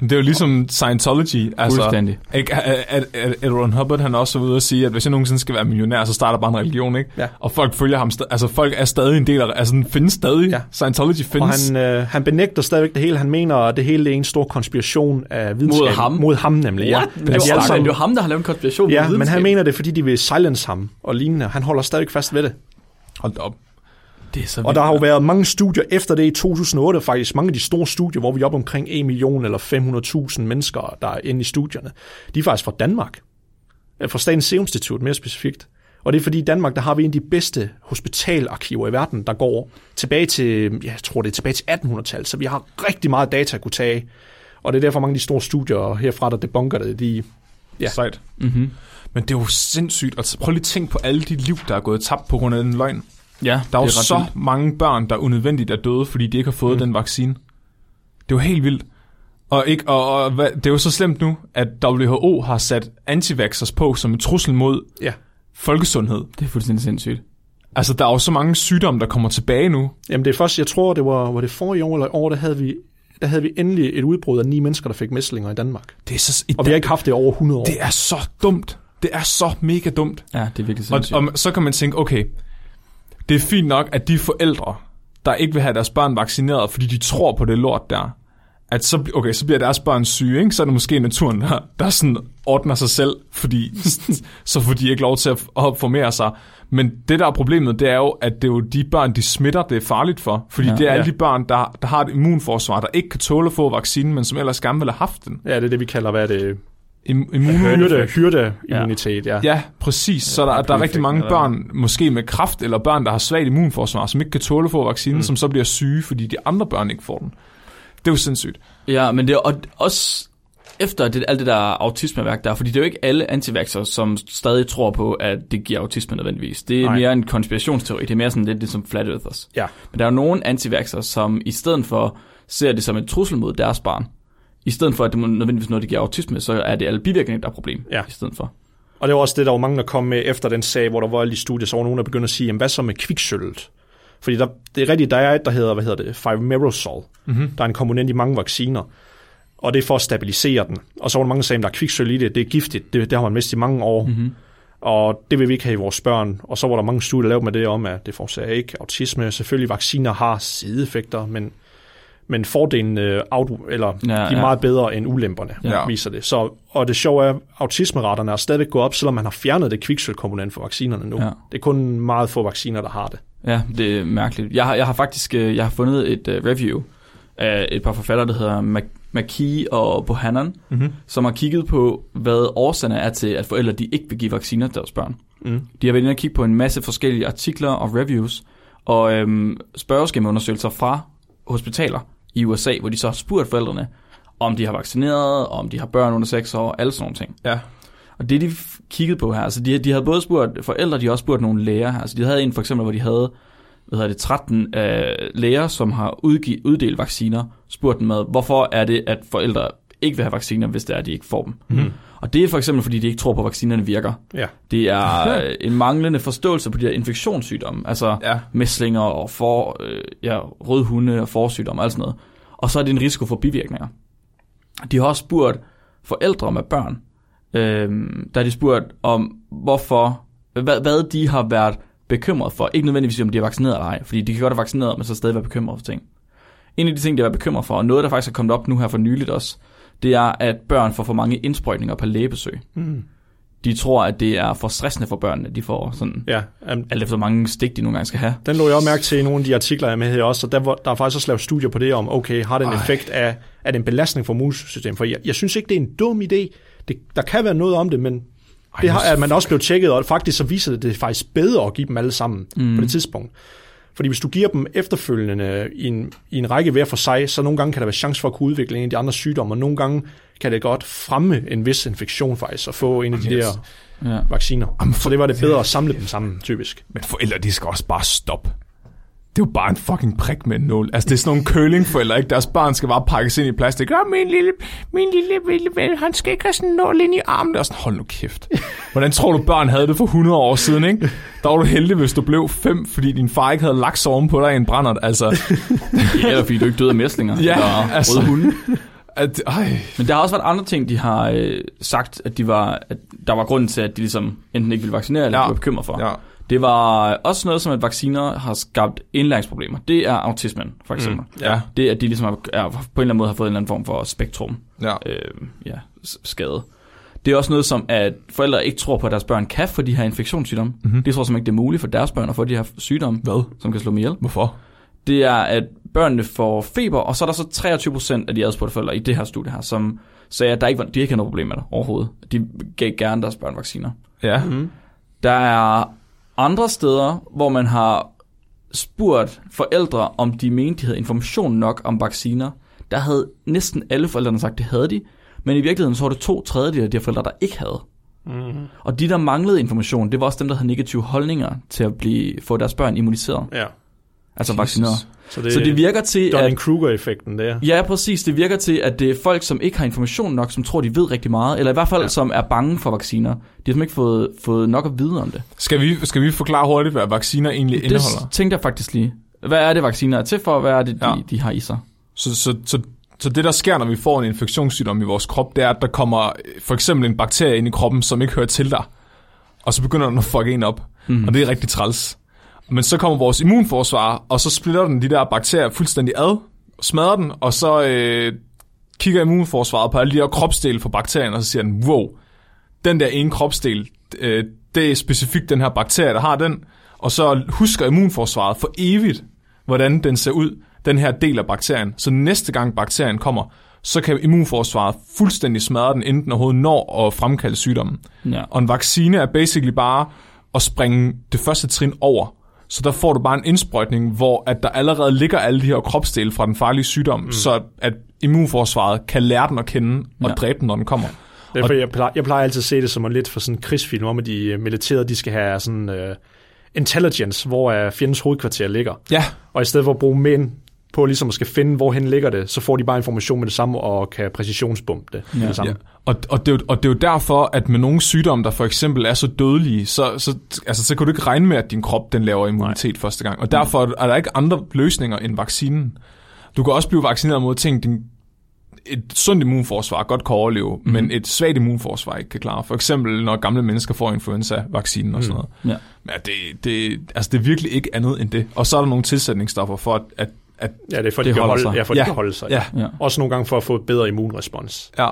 Det er jo ligesom Scientology. Altså, Fuldstændig. ikke, at, at, at, at Ron Hubbard han er også ude og sige, at hvis jeg nogensinde skal være millionær, så starter bare en religion, ikke? Ja. Og folk følger ham, altså folk er stadig en del af, altså den findes stadig. Ja. Scientology og findes. han, øh, han benægter stadigvæk det hele. Han mener, at det hele er en stor konspiration af videnskab. Mod ham? Mod ham nemlig, ja. Men Det er alle det ham, der har lavet en konspiration. Ja, mod men han videnskab. mener det, fordi de vil silence ham og lignende. Han holder stadig fast ved det. Hold op. det er så Og der har jo været mange studier efter det i 2008, faktisk mange af de store studier, hvor vi er oppe omkring 1 million eller 500.000 mennesker, der er inde i studierne. De er faktisk fra Danmark. Øh, Fra Statens Serum Institut mere specifikt. Og det er fordi i Danmark, der har vi en af de bedste hospitalarkiver i verden, der går tilbage til, ja, jeg tror det er tilbage til 1800-tallet, så vi har rigtig meget data at kunne tage. Og det er derfor mange af de store studier herfra, der debunker det, de, Ja. Ja. Sejt. Mm-hmm. Men det er jo sindssygt. Altså, prøv lige at tænke på alle de liv, der er gået tabt på grund af den løgn. Ja, Der er jo så vildt. mange børn, der unødvendigt er døde, fordi de ikke har fået mm. den vaccine. Det er jo helt vildt. Og, ikke, og, og hvad, det er jo så slemt nu, at WHO har sat antivaxxers på som en trussel mod ja, folkesundhed. Det er fuldstændig sindssygt. Altså, der er jo så mange sygdomme, der kommer tilbage nu. Jamen det er først, jeg tror, det var, var det forrige år eller år, der havde vi der havde vi endelig et udbrud af ni mennesker, der fik mæslinger i Danmark. Det er, så, i Og vi har ikke haft det over 100 år. det er så dumt. Det er så mega dumt. Ja, det er virkelig Og, sindssygt. og så kan man tænke, okay, det er fint nok, at de forældre, der ikke vil have deres børn vaccineret, fordi de tror på det lort der, at så, okay, så bliver deres børn syge, ikke? så er det måske naturen, der, der sådan ordner sig selv, fordi *laughs* så får de ikke lov til at formere sig. Men det der er problemet, det er jo, at det er jo de børn, de smitter, det er farligt for. Fordi Ja. det er alle Ja. de børn, der, der har et immunforsvar, der ikke kan tåle at få vaccinen, men som ellers gerne ville have haft den. Ja, det er det, vi kalder, hvad er det? Im- immun- Hyrde, hyrdeimmunitet, ja. Ja, præcis. Så der, der er rigtig mange børn, måske med kræft, eller børn, der har svagt immunforsvar, som ikke kan tåle at få vaccinen, mm. som så bliver syge, fordi de andre børn ikke får den. Det er jo sindssygt. Ja, men det er og også efter det, alt det der autismeværk der, fordi det er jo ikke alle antivaxxer, som stadig tror på, at det giver autisme nødvendigvis. Det er Nej. Mere en konspirationsteori. Det er mere sådan lidt det som Flat Earthers. Ja. Men der er jo nogle antivaxxer, som i stedet for ser det som en trussel mod deres barn, i stedet for, at det må nødvendigvis noget, det giver autisme, så er det alle bivirkninger, der er problem Ja. i stedet for. Og det var også det, der var mange, der kom med efter den sag, hvor der var alle de studier, så var nogen, der begyndte at sige, jamen, hvad så med kviksølvet? Fordi der, det er rigtigt, der er et, der hedder, hvad hedder det, 5-merosol. Mm-hmm. Der er en komponent i mange vacciner. Og det er for at stabilisere den. Og så var der mange, der sagde, at der er kviksøl i det, det er giftigt, det, det har man mistet i mange år. Mm-hmm. Og det vil vi ikke have i vores børn. Og så var der mange studier lavet med det om, at det forårsager ikke autisme. Selvfølgelig, vacciner har sideeffekter, men, men fordelen øh, auto, eller ja, de er ja. meget bedre end ulemperne, ja. Viser det. Så, og det sjove er, at autismeraterne er stadigvæk gået op, selvom man har fjernet det kviksølkomponent for vaccinerne nu. Ja. Det er kun meget få vacciner, der har det. Ja, det er mærkeligt. Jeg har, jeg har faktisk øh, jeg har fundet et uh, review af et par forfattere, der hedder Mac- McKee og Bohannon, mm-hmm. som har kigget på, hvad årsagerne er til, at forældre de ikke vil give vacciner til deres børn. Mm. De har været inde og kigge på en masse forskellige artikler og reviews, og øhm, spørgeskemaundersøgelser fra hospitaler i USA, hvor de så har spurgt forældrene, om de har vaccineret, om de har børn under 6 år, alle sådan nogle ting. Ja. Og det de kiggede på her, altså de, de havde både spurgt forældre, de har også spurgt nogle læger. Altså de havde en for eksempel, hvor de havde hvad hedder det, 13 øh, læger, som har udgivet, uddelt vacciner, spurgt dem med, hvorfor er det, at forældre ikke vil have vacciner, hvis det er, at de ikke får dem. Mm. Og det er for eksempel, fordi de ikke tror på, at vaccinerne virker. Ja. Det er *laughs* øh, en manglende forståelse på de her infektionssygdomme, altså Ja. mæslinger og for, øh, ja, rødhunde og forsygdomme og alt sådan noget. Og så er det en risiko for bivirkninger. De har også spurgt forældre med børn, øh, der de spurgt om, hvorfor, hvad, hvad de har været bekymret for. Ikke nødvendigvis om de er vaccineret eller ej, fordi de kan godt være vaccineret, men så stadig være bekymret for ting. En af de ting, de har været bekymret for, og noget, der faktisk er kommet op nu her for nyligt også, det er, at børn får for mange indsprøjtninger per lægebesøg. Mm. De tror, at det er for stressende for børnene, at de får sådan, Ja, um, alt efter mange stik, de nogle gange skal have. den lå jeg også mærke til i nogle af de artikler, jeg med her også, og der, der er faktisk også lavet studier på det om, okay, har det en Ej. effekt af, er det en belastning for immunsystemet? For jeg, jeg synes ikke, det er en dum idé. Det, der kan være noget om det, men det har, at man også blevet tjekket, og faktisk så viser det, at det er faktisk bedre at give dem alle sammen mm. på det tidspunkt. Fordi hvis du giver dem efterfølgende i en, i en række hver for sig, så nogle gange kan der være chance for at kunne udvikle en af de andre sygdomme, og nogle gange kan det godt fremme en vis infektion faktisk, at få en af de Yes. der Ja. vacciner. Jamen, Så det var det bedre at samle dem sammen, typisk. Men forældre, de skal også bare stoppe. Det er jo bare en fucking prik med en nål. Altså, det er sådan nogle curlingforældre, ikke? Deres børn skal bare pakkes ind i plastik. Ja, min lille, min lille, lille ven, han skal ikke have sådan en nål ind i armen. Er sådan, hold nu kæft. Hvordan tror du, børn havde det for 100 år siden, ikke? Der var du heldig, hvis du blev fem, fordi din far ikke havde lagt oven på dig i en brændert. Altså, Eller fordi du ikke døde af mæslinger. Ja, eller altså. røde hunde. at, ej, Men der har også været andre ting, de har øh, sagt, at, de var, at der var grunden til, at de ligesom enten ikke ville vaccinere, eller Ja. ja. de var bekymret for. ja. Det var også noget som, at vacciner har skabt indlæringsproblemer. Det er autismen, for eksempel. Mm. Ja, Det, at de ligesom er, er, på en eller anden måde har fået en eller anden form for spektrum ja. øh, ja, skade. Det er også noget som, at forældre ikke tror på, at deres børn kan få de her infektionssygdomme. Mhm. Mm-hmm. De tror simpelthen ikke, det er muligt for deres børn at få de her sygdomme, Hvad? som kan slå dem ihjel. Hvorfor? Det er, at børnene får feber, og så er der så 23 procent af de adspurgte forældre i det her studie her, som sagde, at der ikke var, de ikke havde noget problem med det overhovedet. De gav gerne deres børn vacciner. Ja. Mm. Der er andre steder, hvor man har spurgt forældre, om de mente, de havde information nok om vacciner. Der havde næsten alle forældrene sagt, det havde de. Men i virkeligheden så var det to tredjedel af de her forældre, der ikke havde. Mm. Og de, der manglede information, det var også dem, der havde negative holdninger til at blive, få deres børn immuniseret. Ja. Altså Jesus. vaccineret. Så det, Så det virker til, at... Dunning-Kruger-effekten der. Ja, præcis. Det virker til, at det er folk, som ikke har information nok, som tror, de ved rigtig meget, eller i hvert fald, Ja. som er bange for vacciner. De har ikke fået, fået nok at vide om det. Skal vi, skal vi forklare hurtigt, hvad vacciner egentlig indeholder? Det tænkte jeg faktisk lige. Hvad er det, vacciner er til for? Hvad er det, de, Ja. de har i sig? Så, så, så, så det, der sker, når vi får en infektionssygdom i vores krop, det er, at der kommer øh, for eksempel en bakterie ind i kroppen, som ikke hører til dig. Og så begynder den at fuck en op. Mm. Og det er rigtig træls. Men så kommer vores immunforsvar, og så splitter den de der bakterier fuldstændig ad, smadrer den, og så øh, kigger immunforsvaret på alle de her kropsdele fra bakterien, og så siger den, wow, den der ene kropsdel, øh, det er specifikt den her bakterie, der har den, og så husker immunforsvaret for evigt, hvordan den ser ud, den her del af bakterien. Så næste gang bakterien kommer, så kan immunforsvaret fuldstændig smadre den, inden den overhovedet når at fremkalde sygdommen. Ja. Og en vaccine er basically bare at springe det første trin over. Så der får du bare en indsprøjtning, hvor at der allerede ligger alle de her kropsdele fra den farlige sygdom, mm. så at immunforsvaret kan lære den at kende og Ja. dræbe den, når den kommer. Det er, fordi jeg, plejer, jeg plejer altid at se det som en lidt for sådan en krigsfilm, om at de øh, militære, de skal have sådan uh, intelligence, hvor er fjendens hovedkvarter ligger. Ja, Og i stedet for at bruge mænd på ligesom at skal finde, hvorhen ligger det, så får de bare information med det samme og kan præcisionsbombe det Ja. det samme. Ja, og, og, det er jo, og det er jo derfor, at med nogle sygdomme, der for eksempel er så dødelige, så, så, altså, så kan du ikke regne med, at din krop den laver immunitet Nej. første gang. Og derfor er der ikke andre løsninger end vaccinen. Du kan også blive vaccineret mod ting, din, et sundt immunforsvar godt kan overleve, mm. men et svagt immunforsvar ikke kan klare. For eksempel, når gamle mennesker får influenza-vaccinen og sådan noget. Ja. Men det, det, altså, det er virkelig ikke andet end det. Og så er der nogle tilsætningsstoffer for, at, at, at Ja, det er for, Det de holder holde, sig. ja, for Ja. de kan holde sig. ja, Ja. Også nogle gange for at få et bedre immunrespons. ja. Ja.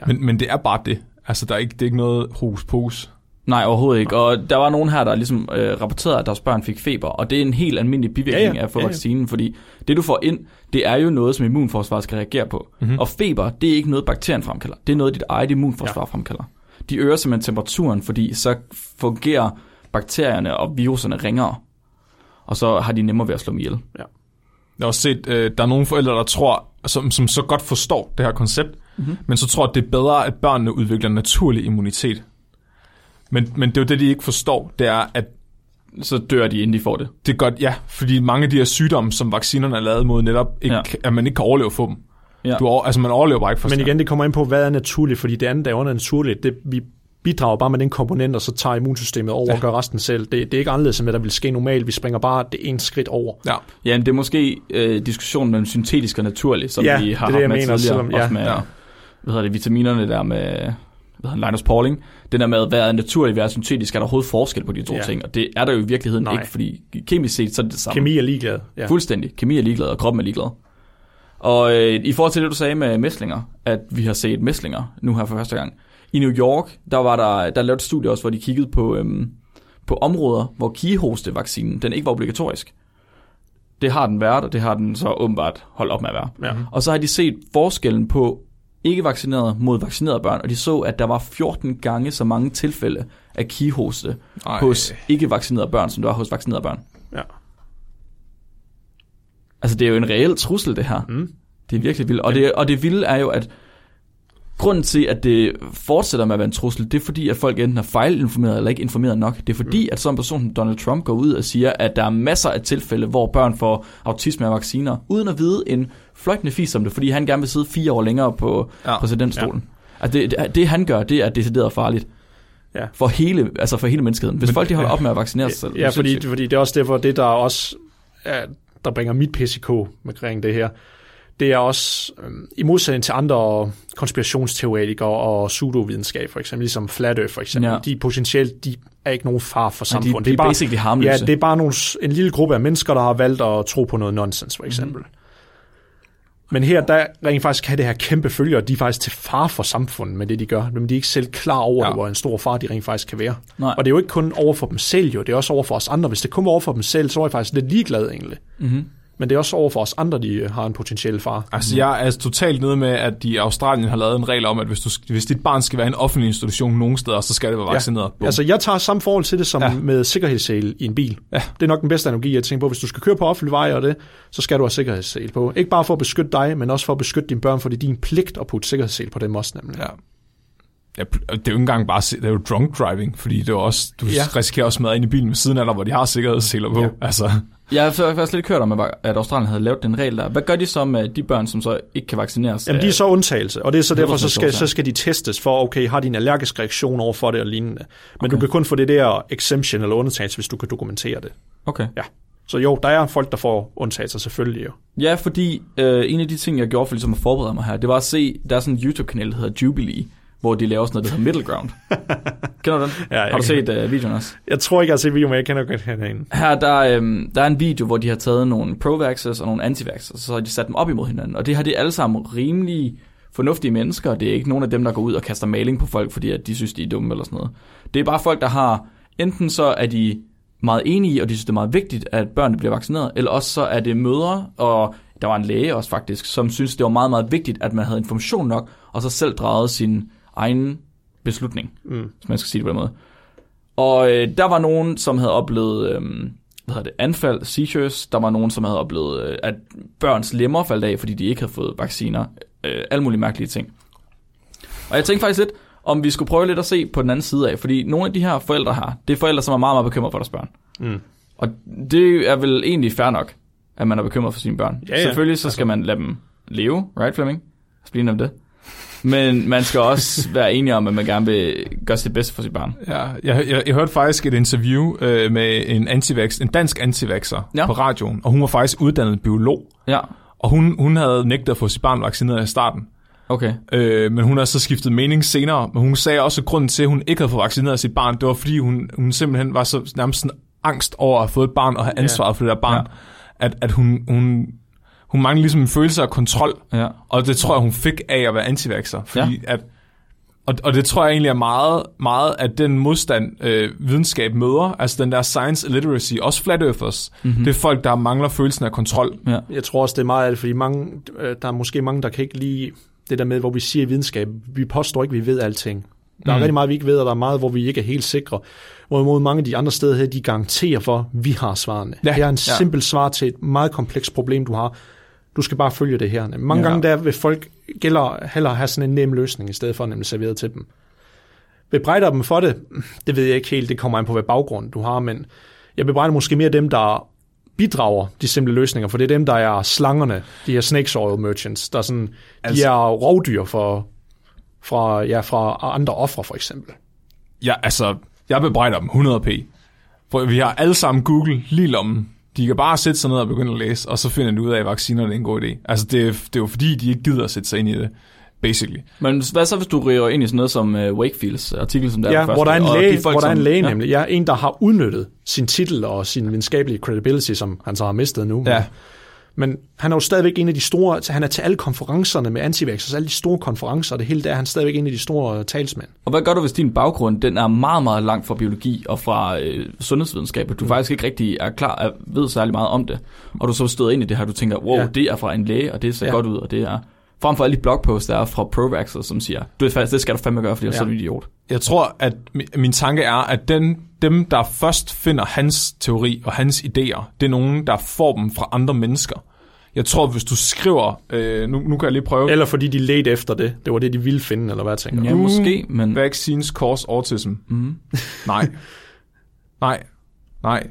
ja. Men, men det er bare det. Altså, der er ikke, det er ikke noget hos pos. Nej, overhovedet ikke. Og der var nogen her, der ligesom øh, rapporterede, at deres børn fik feber, og det er en helt almindelig bivirkning Ja, ja. af at få Ja, ja. vaccinen, fordi det du får ind, det er jo noget, som immunforsvaret skal reagere på. Mhm. Mm-hmm. Og feber, det er ikke noget, bakterien fremkalder. Det er noget, dit eget immunforsvar ja. fremkalder. De øger simpelthen temperaturen, fordi så fungerer bakterierne og viruserne ringere. Og så har de nemmere ved at slå dem ihjel. Jeg har også set, øh, der er nogle forældre, der tror, som, som så godt forstår det her koncept, mm-hmm. men så tror, at det er bedre, at børnene udvikler naturlig immunitet. Men, men det er jo det, de ikke forstår, det er, at Så dør de, inden de får det. det er godt, ja, fordi mange af de her sygdomme, som vaccinerne er lavet mod, netop ikke, ja. At man ikke kan overleve for dem. Ja. Du over, altså, man overlever bare ikke første Men igen, det kommer ind på, hvad er naturligt, fordi det andet, der er under naturligt, det, vi bidrager bare med den komponent, og så tager immunsystemet over ja. og gør resten selv. Det, det er ikke anderledes, end hvad der vil ske normalt. Vi springer bare det ene skridt over. Ja, Ja, men det er måske øh, diskussionen mellem syntetisk og naturlig, som Ja, vi det har det, haft jeg med mener, tidligere. selvom- ja. også med, Ja. hvad hedder det, vitaminerne der med hvad hedder han, Linus Pauling. Det der med, hvad er naturligt, hvad er syntetisk, er der overhovedet forskel på de to ja. ting? Og det er der jo i virkeligheden Nej. ikke, fordi kemisk set, så er det det samme. Kemi er ligeglad. Ja. Fuldstændig. Kemi er ligeglad, og kroppen er ligeglad. Og øh, i forhold til det, du sagde med mæslinger, at vi har set mæslinger nu her for første gang. I New York, der var der, der lavede et studie også, hvor de kiggede på, øhm, på områder, hvor kigehostevaccinen, den ikke var obligatorisk. Det har den været, og det har den så åbenbart holdt op med at være. Ja. Og så har de set forskellen på ikke vaccinerede mod vaccinerede børn, og de så, at der var 14 gange så mange tilfælde af kigehoste Ej. hos ikke vaccinerede børn, som der var hos vaccinerede børn. Ja. Altså, det er jo en reel trussel, det her. Mm. Det er virkelig vildt. Og det, og det vilde er jo, at grunden til, at det fortsætter med at være en trussel, det er fordi, at folk enten er fejlinformeret eller ikke informeret nok. Det er fordi, mm. at sådan en person som Donald Trump går ud og siger, at der er masser af tilfælde, hvor børn får autisme af vacciner, uden at vide en fløjtende fis om det, fordi han gerne vil sidde fire år længere på Ja. ja. præsidentstolen. Ja. Altså det, det, det, han gør, det er decideret farligt. Ja. For hele, altså for hele menneskeheden. Hvis folk de holder op med at vaccinere sig selv. Ja, fordi, fordi det er også derfor, det der også, er, der bringer mit PCK omkring det her, det er også, øhm, i modsætning til andre konspirationsteoretikere og pseudovidenskab, for eksempel, ligesom Flat Earth for eksempel, Ja. ja. de er potentielt, de er ikke nogen far for Nej, de- samfundet. de er bare, basically harmløse. Ja, det er bare nogle, en lille gruppe af mennesker, der har valgt at tro på noget nonsens, for eksempel. Mhm. Mm. Men her, der rent faktisk kan det her kæmpe følger, de er faktisk til far for samfundet med det, de gør. Men de er ikke selv klar over, Ja. ja. hvor en stor far de rent faktisk kan være. Nej. Og det er jo ikke kun over for dem selv, jo. Det er også over for os andre. Hvis det kun var over for dem selv, så var jeg faktisk lidt ligeglad egentlig. Mhm. Men det er også over for os andre, de øh, har en potentiel far. Altså, jeg er altså totalt nede med, at de i Australien har lavet en regel om, at hvis, du, hvis dit barn skal være i en offentlig institution nogen steder, så skal det være vaccineret. Ja. Altså, jeg tager samme forhold til det som Ja. med sikkerhedssele i en bil. Ja. Det er nok den bedste analogi, jeg tænker på. Hvis du skal køre på offentlig vej og det, så skal du have sikkerhedssele på. Ikke bare for at beskytte dig, men også for at beskytte dine børn, for det er din pligt at putte sikkerhedssele på dem også nemlig. Ja. Ja, det er jo ikke engang bare, det er jo drunk driving, fordi det er også, du ja. Ja. risikerer også med ind i bilen ved siden af dig, hvor de har sikkerhedsseler på. Ja. Ja. Altså, Jeg har faktisk lidt hørt om, at at Australien havde lavet den regel der. Hvad gør de så med de børn, som så ikke kan vaccineres? Jamen, de er så undtagelse, og det er så derfor, så skal, så skal de testes for, okay, har de en allergisk reaktion over for det og lignende. Men Okay. du kan kun få det der exemption eller undtagelse, hvis du kan dokumentere det. Okay. Så jo, der er folk, der får undtagelser selvfølgelig jo. Ja, fordi øh, en af de ting, jeg gjorde for ligesom at forberede mig her, det var at se, der er sådan en YouTube-kanal, der hedder Jubilee, hvor de laver sådan noget, der hedder Middle Ground. *laughs* Kender du den? Ja, Har du set øh, videoen også? Jeg tror ikke, jeg har set video, men jeg kender godt herinde. Her der, øhm, der er en video, hvor de har taget nogle pro-vaxxers og nogle anti-vaxxers, og så har de sat dem op imod hinanden. Og det har de alle sammen rimelig fornuftige mennesker. Det er ikke nogen af dem, der går ud og kaster maling på folk, fordi at de synes, de er dumme eller sådan noget. Det er bare folk, der har, enten så er de meget enige i, og de synes, det er meget vigtigt, at børnene bliver vaccineret, eller også så er det mødre, og der var en læge også faktisk, som synes, det var meget, meget vigtigt, at man havde information nok, og så selv drejede sin egen beslutning, mm. hvis man skal sige det på den måde. Og øh, der var nogen, som havde oplevet øh, hvad hedder det, anfald, seizures. Der var nogen, som havde oplevet, øh, at børns lemmer faldt af, fordi de ikke havde fået vacciner. Øh, alle mulige mærkelige ting. Og jeg tænkte faktisk lidt, om vi skulle prøve lidt at se på den anden side af, fordi nogle af de her forældre her, det er forældre, som er meget, meget bekymrede for deres børn. Mm. Og det er vel egentlig fair nok, at man er bekymret for sine børn. Ja, ja. Selvfølgelig så skal man lade dem leve, right Flemming? Så bliver det. Men man skal også være enig om, at man gerne vil gøre sit bedste for sit barn. ja, jeg, jeg, jeg hørte faktisk et interview øh, med en, antivax, en dansk antivaxer Ja. på radioen, og hun var faktisk uddannet biolog. Ja, Og hun, hun havde nægtet at få sit barn vaccineret i starten. okay. Øh, men hun har så skiftet mening senere. Men hun sagde også, at grunden til, at hun ikke havde fået vaccineret sit barn, det var fordi, hun, hun simpelthen var så nærmest sådan angst over at have fået et barn og have ansvaret for det der barn, Ja. at, at hun, hun, hun manglede ligesom en følelse af kontrol. Ja. Og det tror jeg, hun fik af at være antivaxer. Fordi ja. at, og, og det tror jeg egentlig er meget, meget af den modstand, øh, videnskab møder. Altså den der science illiteracy, også flat earthers. Mm-hmm. Det er folk, der mangler følelsen af kontrol. Ja. Jeg tror også, det er meget af det, fordi mange, øh, der er måske mange, der kan ikke lide det der med, hvor vi siger i videnskab, vi påstår ikke, at vi ved alting. Der er Mm. rigtig meget, vi ikke ved, og der er meget, hvor vi ikke er helt sikre. Hvorimod mange af de andre steder her, de garanterer for, at vi har svarene. Ja, det er en ja. simpel svar til et meget komplekst problem, du har. Du skal bare følge det her. Mange Ja. gange der vil folk gælder heller have sådan en nem løsning, i stedet for at nemlig serveret til dem. Bebrejder dem for det, det ved jeg ikke helt, det kommer an på, hvad baggrund du har, men jeg bebrejder måske mere dem, der bidrager de simple løsninger, for det er dem, der er slangerne, de her snakes oil merchants, der er sådan, altså, de er rovdyr for, fra, ja, fra andre ofre for eksempel. Ja, altså, jeg bebrejder dem 100p. For vi har alle sammen Google lige lommen. De kan bare sætte sig ned og begynde at læse, og så finder de ud af, at vaccinerne er en god idé. Altså, det, er- det er jo fordi, de ikke gider at sætte sig ind i det, basically. Men hvad så, hvis du ryger ind i sådan noget som uh, Wakefields artikel, som der Ja, er hvor der er en læge, de folk, hvor der er en læge ja. nemlig. Ja, en, der har udnyttet sin titel og sin videnskabelige credibility, som han så har mistet nu. Ja. Men han er jo stadigvæk en af de store, altså han er til alle konferencerne med antivaxxers, alle de store konferencer, og det hele der er han stadigvæk en af de store øh, talsmænd. Og hvad gør du, hvis din baggrund den er meget, meget langt fra biologi og fra øh, sundhedsvidenskab, og du mm. faktisk ikke rigtig er klar, at ved særlig meget om det, og du så støder ind i det her, du tænker, wow, ja. Det er fra en læge, og det ser ja. Godt ud, og det er frem for alle de blogposts, der er fra pro som siger, du er faktisk, det skal du fandme gøre, fordi ja. Ja. så er du en idiot. Jeg tror, at mi- min tanke er, at den, dem, der først finder hans teori og hans idéer, det er nogen, der får dem fra andre mennesker. Jeg tror, hvis du skriver... Øh, nu, nu kan jeg lige prøve. Eller fordi de ledte efter det. Det var det, de ville finde, eller hvad tænker Ja, du? måske, men... Vaccines cause autism. Mm. Nej. Nej. Nej.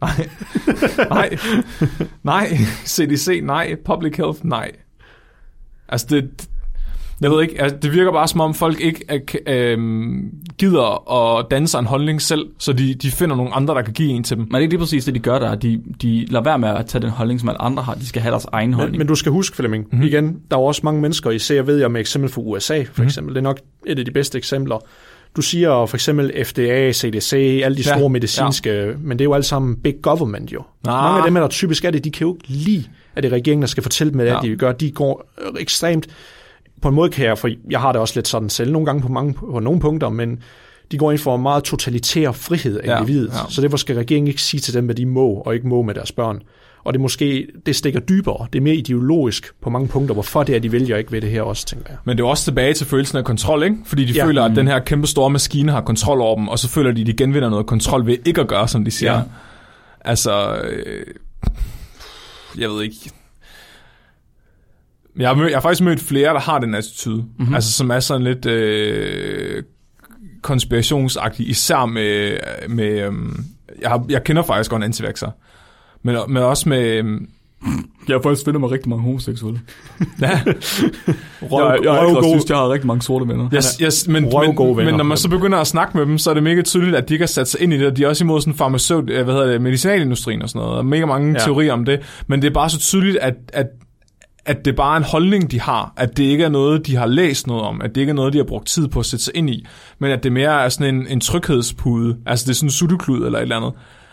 Nej. nej. Nej. CDC, nej. Public health, nej. Altså, det... Jeg ved ikke, altså, det virker bare som om folk ikke er, øh, gider at danne sig en holdning selv, så de, de finder nogle andre, der kan give en til dem. Men er det ikke lige præcis det, de gør der? De, de lader være med at tage den holdning, som alle andre har. De skal have deres egen holdning. Men, men du skal huske, Flemming, Mhm. mm-hmm. igen, der er jo også mange mennesker, især ved jeg med eksempel fra USA, for Mhm. eksempel. Det er nok et af de bedste eksempler. Du siger for eksempel FDA, CDC, alle de Ja, store medicinske, ja. men det er jo alt sammen big government jo. Ah. Mange af dem, der typisk er det, de kan jo ikke lide, at det er regeringen, der skal fortælle dem, hvad Ja. ja. de vil gøre. De går ekstremt, på en måde kan jeg, for jeg har det også lidt sådan selv nogle gange på, mange, på nogle punkter, men de går ind for en meget totalitær frihed af Ja, individet. ja. Så derfor skal regeringen ikke sige til dem, hvad de må og ikke må med deres børn. Og det måske, det stikker dybere. Det er mere ideologisk på mange punkter, hvorfor det er, de vælger ikke ved det her også, tænker jeg. Men det er også tilbage til følelsen af kontrol, ikke? Fordi de ja. Føler, at den her kæmpe store maskine har kontrol over dem, og så føler de, at de genvinder noget kontrol ved ikke at gøre, som de siger. Ja. Altså, øh, jeg ved ikke. Jeg har, mød, jeg har faktisk mødt flere, der har den attitude. Mm-hmm. Altså, som er sådan lidt øh, konspirationsagtig, især med... med øhm, jeg, har, jeg kender faktisk godt en antivaxer. Men, men også med... øhm, Jeg har faktisk fundet mig rigtig mange homoseksuelle. *laughs* Ja, Røv, jeg, jeg, jeg, røvgod- synes, jeg har rigtig mange sorte venner. Yes, yes, men, men, røvgode men venner. når man så begynder at snakke med dem, så er det mega tydeligt, at de ikke har sat sig ind i det, de er også imod sådan farmaceut, øh, hvad hedder det, medicinalindustrien og sådan noget, og mega mange. Ja. teorier om det, men det er bare så tydeligt, at, at at det bare er en holdning, de har, at det ikke er noget, de har læst noget om, at det ikke er noget, de har brugt tid på at sætte sig ind i, men at det mere er sådan en, en tryghedspude, altså det er sådan en sutteklud eller et eller andet,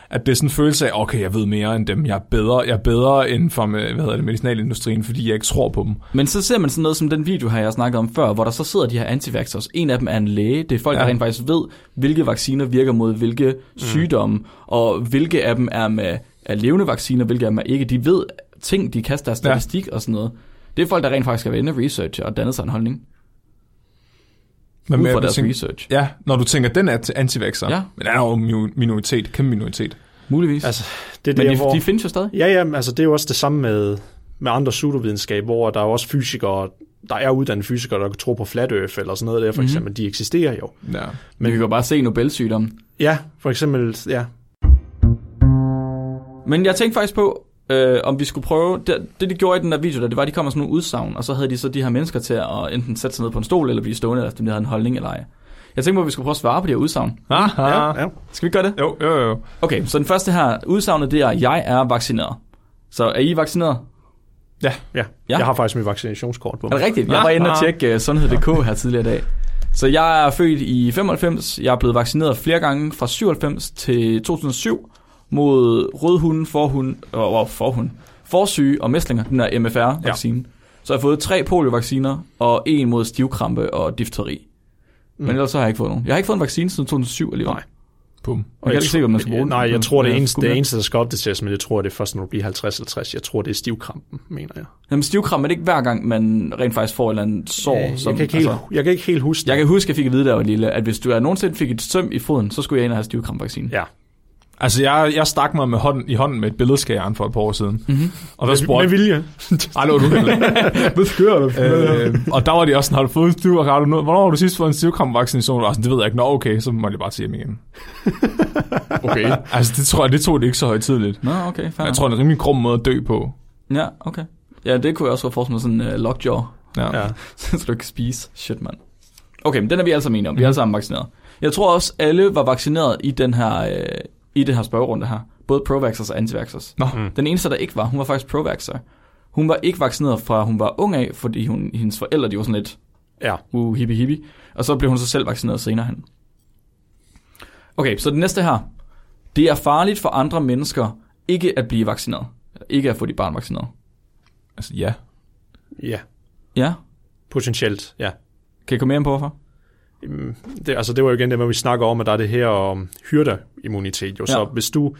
at det er sådan en følelse af, okay, jeg ved mere end dem, jeg er bedre, jeg er bedre end for hvad hedder det, medicinalindustrien, fordi jeg ikke tror på dem. Men så ser man sådan noget som den video her, jeg snakkede om før, hvor der så sidder de her antivaxxers. En af dem er en læge. Det er folk. Ja. der rent faktisk ved, hvilke vacciner virker mod hvilke mm. sygdomme, og hvilke af dem er med er levende vacciner, hvilke af dem er ikke. De ved ting, de kaster af statistik ja. og sådan noget. Det er folk, der rent faktisk skal være inde og researche og danne sig en holdning. Men Ud fra deres tænker- research. Ja, når du tænker, den er antivaxer. Ja. Men den er jo minoritet, kæmpe minoritet. Muligvis. Altså, det er Men der, de, hvor... de findes jo stadig. Ja, ja, altså det er jo også det samme med, med andre pseudovidenskab, hvor der er også fysikere, der er uddannede fysikere, der kan tro på flat earth eller sådan noget der, for Mhm. eksempel. De eksisterer jo. Ja. Men vi kan jo bare se Nobelsygdommen. Ja, for eksempel, ja. Men jeg tænkte faktisk på, øh, om vi skulle prøve... Det, det, de gjorde i den der video, der, det var, at de kom med sådan nogle udsagn, og så havde de så de her mennesker til at enten sætte sig ned på en stol, eller blive stående, efter de havde en holdning eller ej. Jeg tænkte på, at vi skulle prøve at svare på de her udsagn. Aha. ja, ja. Skal vi gøre det? Jo, jo, jo. Okay, så den første her, udsagnet, det er, jeg er vaccineret. Så er I vaccineret? ja. Ja. Jeg har faktisk mit vaccinationskort på Er mig. det rigtigt? Jeg var inde og tjekke uh, sundhed.dk her tidligere i dag. Så jeg er født i 95. Jeg er blevet vaccineret flere gange fra 97 til 2007 mod rødhund, forhund, og oh, forhund, forsyge og mæslinger, den der MFR-vaccine. Ja. Så jeg har fået tre poliovacciner og en mod stivkrampe og difteri. Men ellers så har jeg ikke fået nogen. Jeg har ikke fået en vaccine siden 2007 alligevel. Nej. Bum. Jeg kan ikke se, hvad man skal bruge. Nej, jeg tror, det jeg eneste, det eneste, der skal opdateres, men jeg tror, det er først, når du bliver 50-50. Jeg tror, det er stivkrampen, mener jeg. Jamen stivkrampe er det ikke hver gang, man rent faktisk får et eller andet sår. jeg, som, kan ikke helt, altså, jeg kan ikke helt huske det. jeg kan huske, at jeg fik at vide, jeg var lille, at hvis du er nogensinde fik et søm i foden, så skulle jeg ind og have stivkrampvaccine. Ja. Altså, jeg, jeg stak mig med hånden, i hånden med et billedskæreren for et par år siden. Mm-hmm. Og der Med spurgte... vilje. *laughs* Ej, det var du *laughs* Hvad sker der? øh, og der var de også sådan, har du fået en stiv, har du, hvornår har du sidst fået en stivkrampvaccination? Og sådan, det ved jeg ikke. Nå, okay, så må jeg bare til hjem igen. *laughs* Okay. Altså, det tror jeg, det tog det ikke så højtidligt. Nå, okay, fair. Jeg tror, det er en rimelig grum måde at dø på. Ja, okay. Ja, det kunne jeg også godt forestille mig sådan en uh, lockjaw, Ja. Ja. så du ikke kan spise. Shit, mand. Okay, men den er vi alle sammen enige om. Vi er alle sammen vaccineret. Jeg tror også, alle var vaccineret i den her, øh, i det her spørgerunde her. Både pro-vaxxers og anti-vaxxers. Nå. Mm. Den eneste, der ikke var, hun var faktisk pro-vaxxer. Hun var ikke vaccineret fra hun var ung af, fordi hun, hendes forældre, de var sådan lidt, Ja. uh, hippie hippie. Og så blev hun så selv vaccineret senere hen. Okay, så det næste her. Det er farligt for andre mennesker ikke at blive vaccineret. Ikke at få dit barn vaccineret. Altså, ja. Ja. Ja, Potentielt, ja. kan I komme mere ind på, hvorfor? Øhm, Det, altså det var jo igen det, hvor vi snakker om, at der er det her om hyrdeimmunitet. Jo. Så Ja. hvis du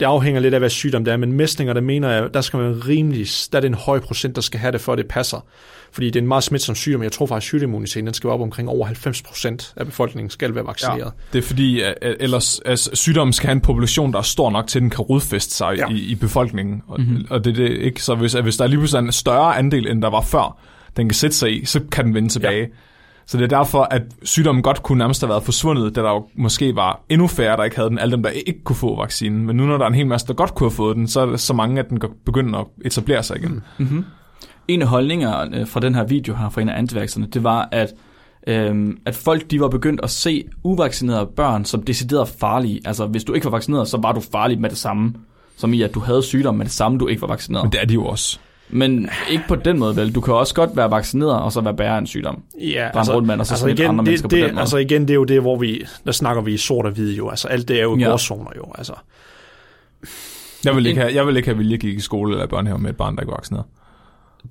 det afhænger lidt af, hvad sygdom det er, men mæslinger, der mener jeg, der skal man rimelig, der er det en høj procent, der skal have det, for det passer. Fordi det er en meget smitsom sygdom. Jeg tror faktisk, at sygdommuniteten den skal være op omkring over 90 procent af befolkningen skal være vaccineret. Ja. Det er fordi, at, ellers altså, sygdommen skal have en population, der er stor nok til, at den kan rodfæste sig Ja. i, i befolkningen. Og, mm-hmm. og det er det ikke. Så hvis, hvis der er lige pludselig en større andel, end der var før, den kan sætte sig i, så kan den vende tilbage. Ja. Så det er derfor, at sygdommen godt kunne nærmest have været forsvundet, da der jo måske var endnu færre, der ikke havde den, alle dem, der ikke kunne få vaccinen. Men nu når der er en hel masse, der godt kunne have fået den, så er der så mange, at den begynder at etablere sig igen. Mm. En af holdningerne fra den her video her, fra en af antivaxerne, det var, at, øhm, at folk de var begyndt at se uvaccinerede børn som decideret farlige. Altså, hvis du ikke var vaccineret, så var du farlig med det samme. Som i, at du havde sygdom med det samme, du ikke var vaccineret. Men det er de jo også. Men ikke på den måde, vel? Du kan også godt være vaccineret, og så være bærer af en sygdom. Ja, Rende rundt med og så smitte andre mennesker det, på det, den måde. Altså igen, det er jo det, hvor vi, der snakker vi i sort og hvid jo. Altså alt det er jo Ja. ja. gråzoner jo. Altså. Jeg vil ikke have, jeg vil ikke have vilje at gik i skole eller børnehave med et barn, der ikke var vaccineret.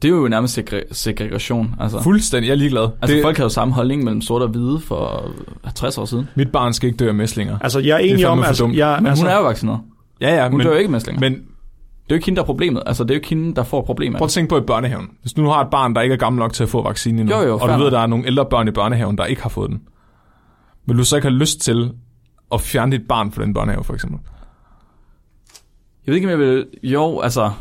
Det er jo nærmest segre- segregation. Altså, Fuldstændig, jeg er ligeglad. altså det, folk havde jo samme holdning mellem sort og hvide for 50 år siden. Mit barn skal ikke dø af mæslinger. altså jeg er Det er enig om, altså, jeg, Men altså, hun er jo vaccineret. Ja, ja, Hun men, dør jo ikke med slinger. men Det er jo ikke hende, der er problemet. Altså, det er jo ikke hende, der får problemet. prøv at tænke på i børnehaven. Hvis du nu har et barn, der ikke er gammel nok til at få vaccinen endnu, Jo, jo, og du ved, at der er nogle ældre børn i børnehaven, der ikke har fået den, vil du så ikke have lyst til at fjerne dit barn fra den børnehave, for eksempel? Jeg ved ikke, om jeg vil... Jo, altså...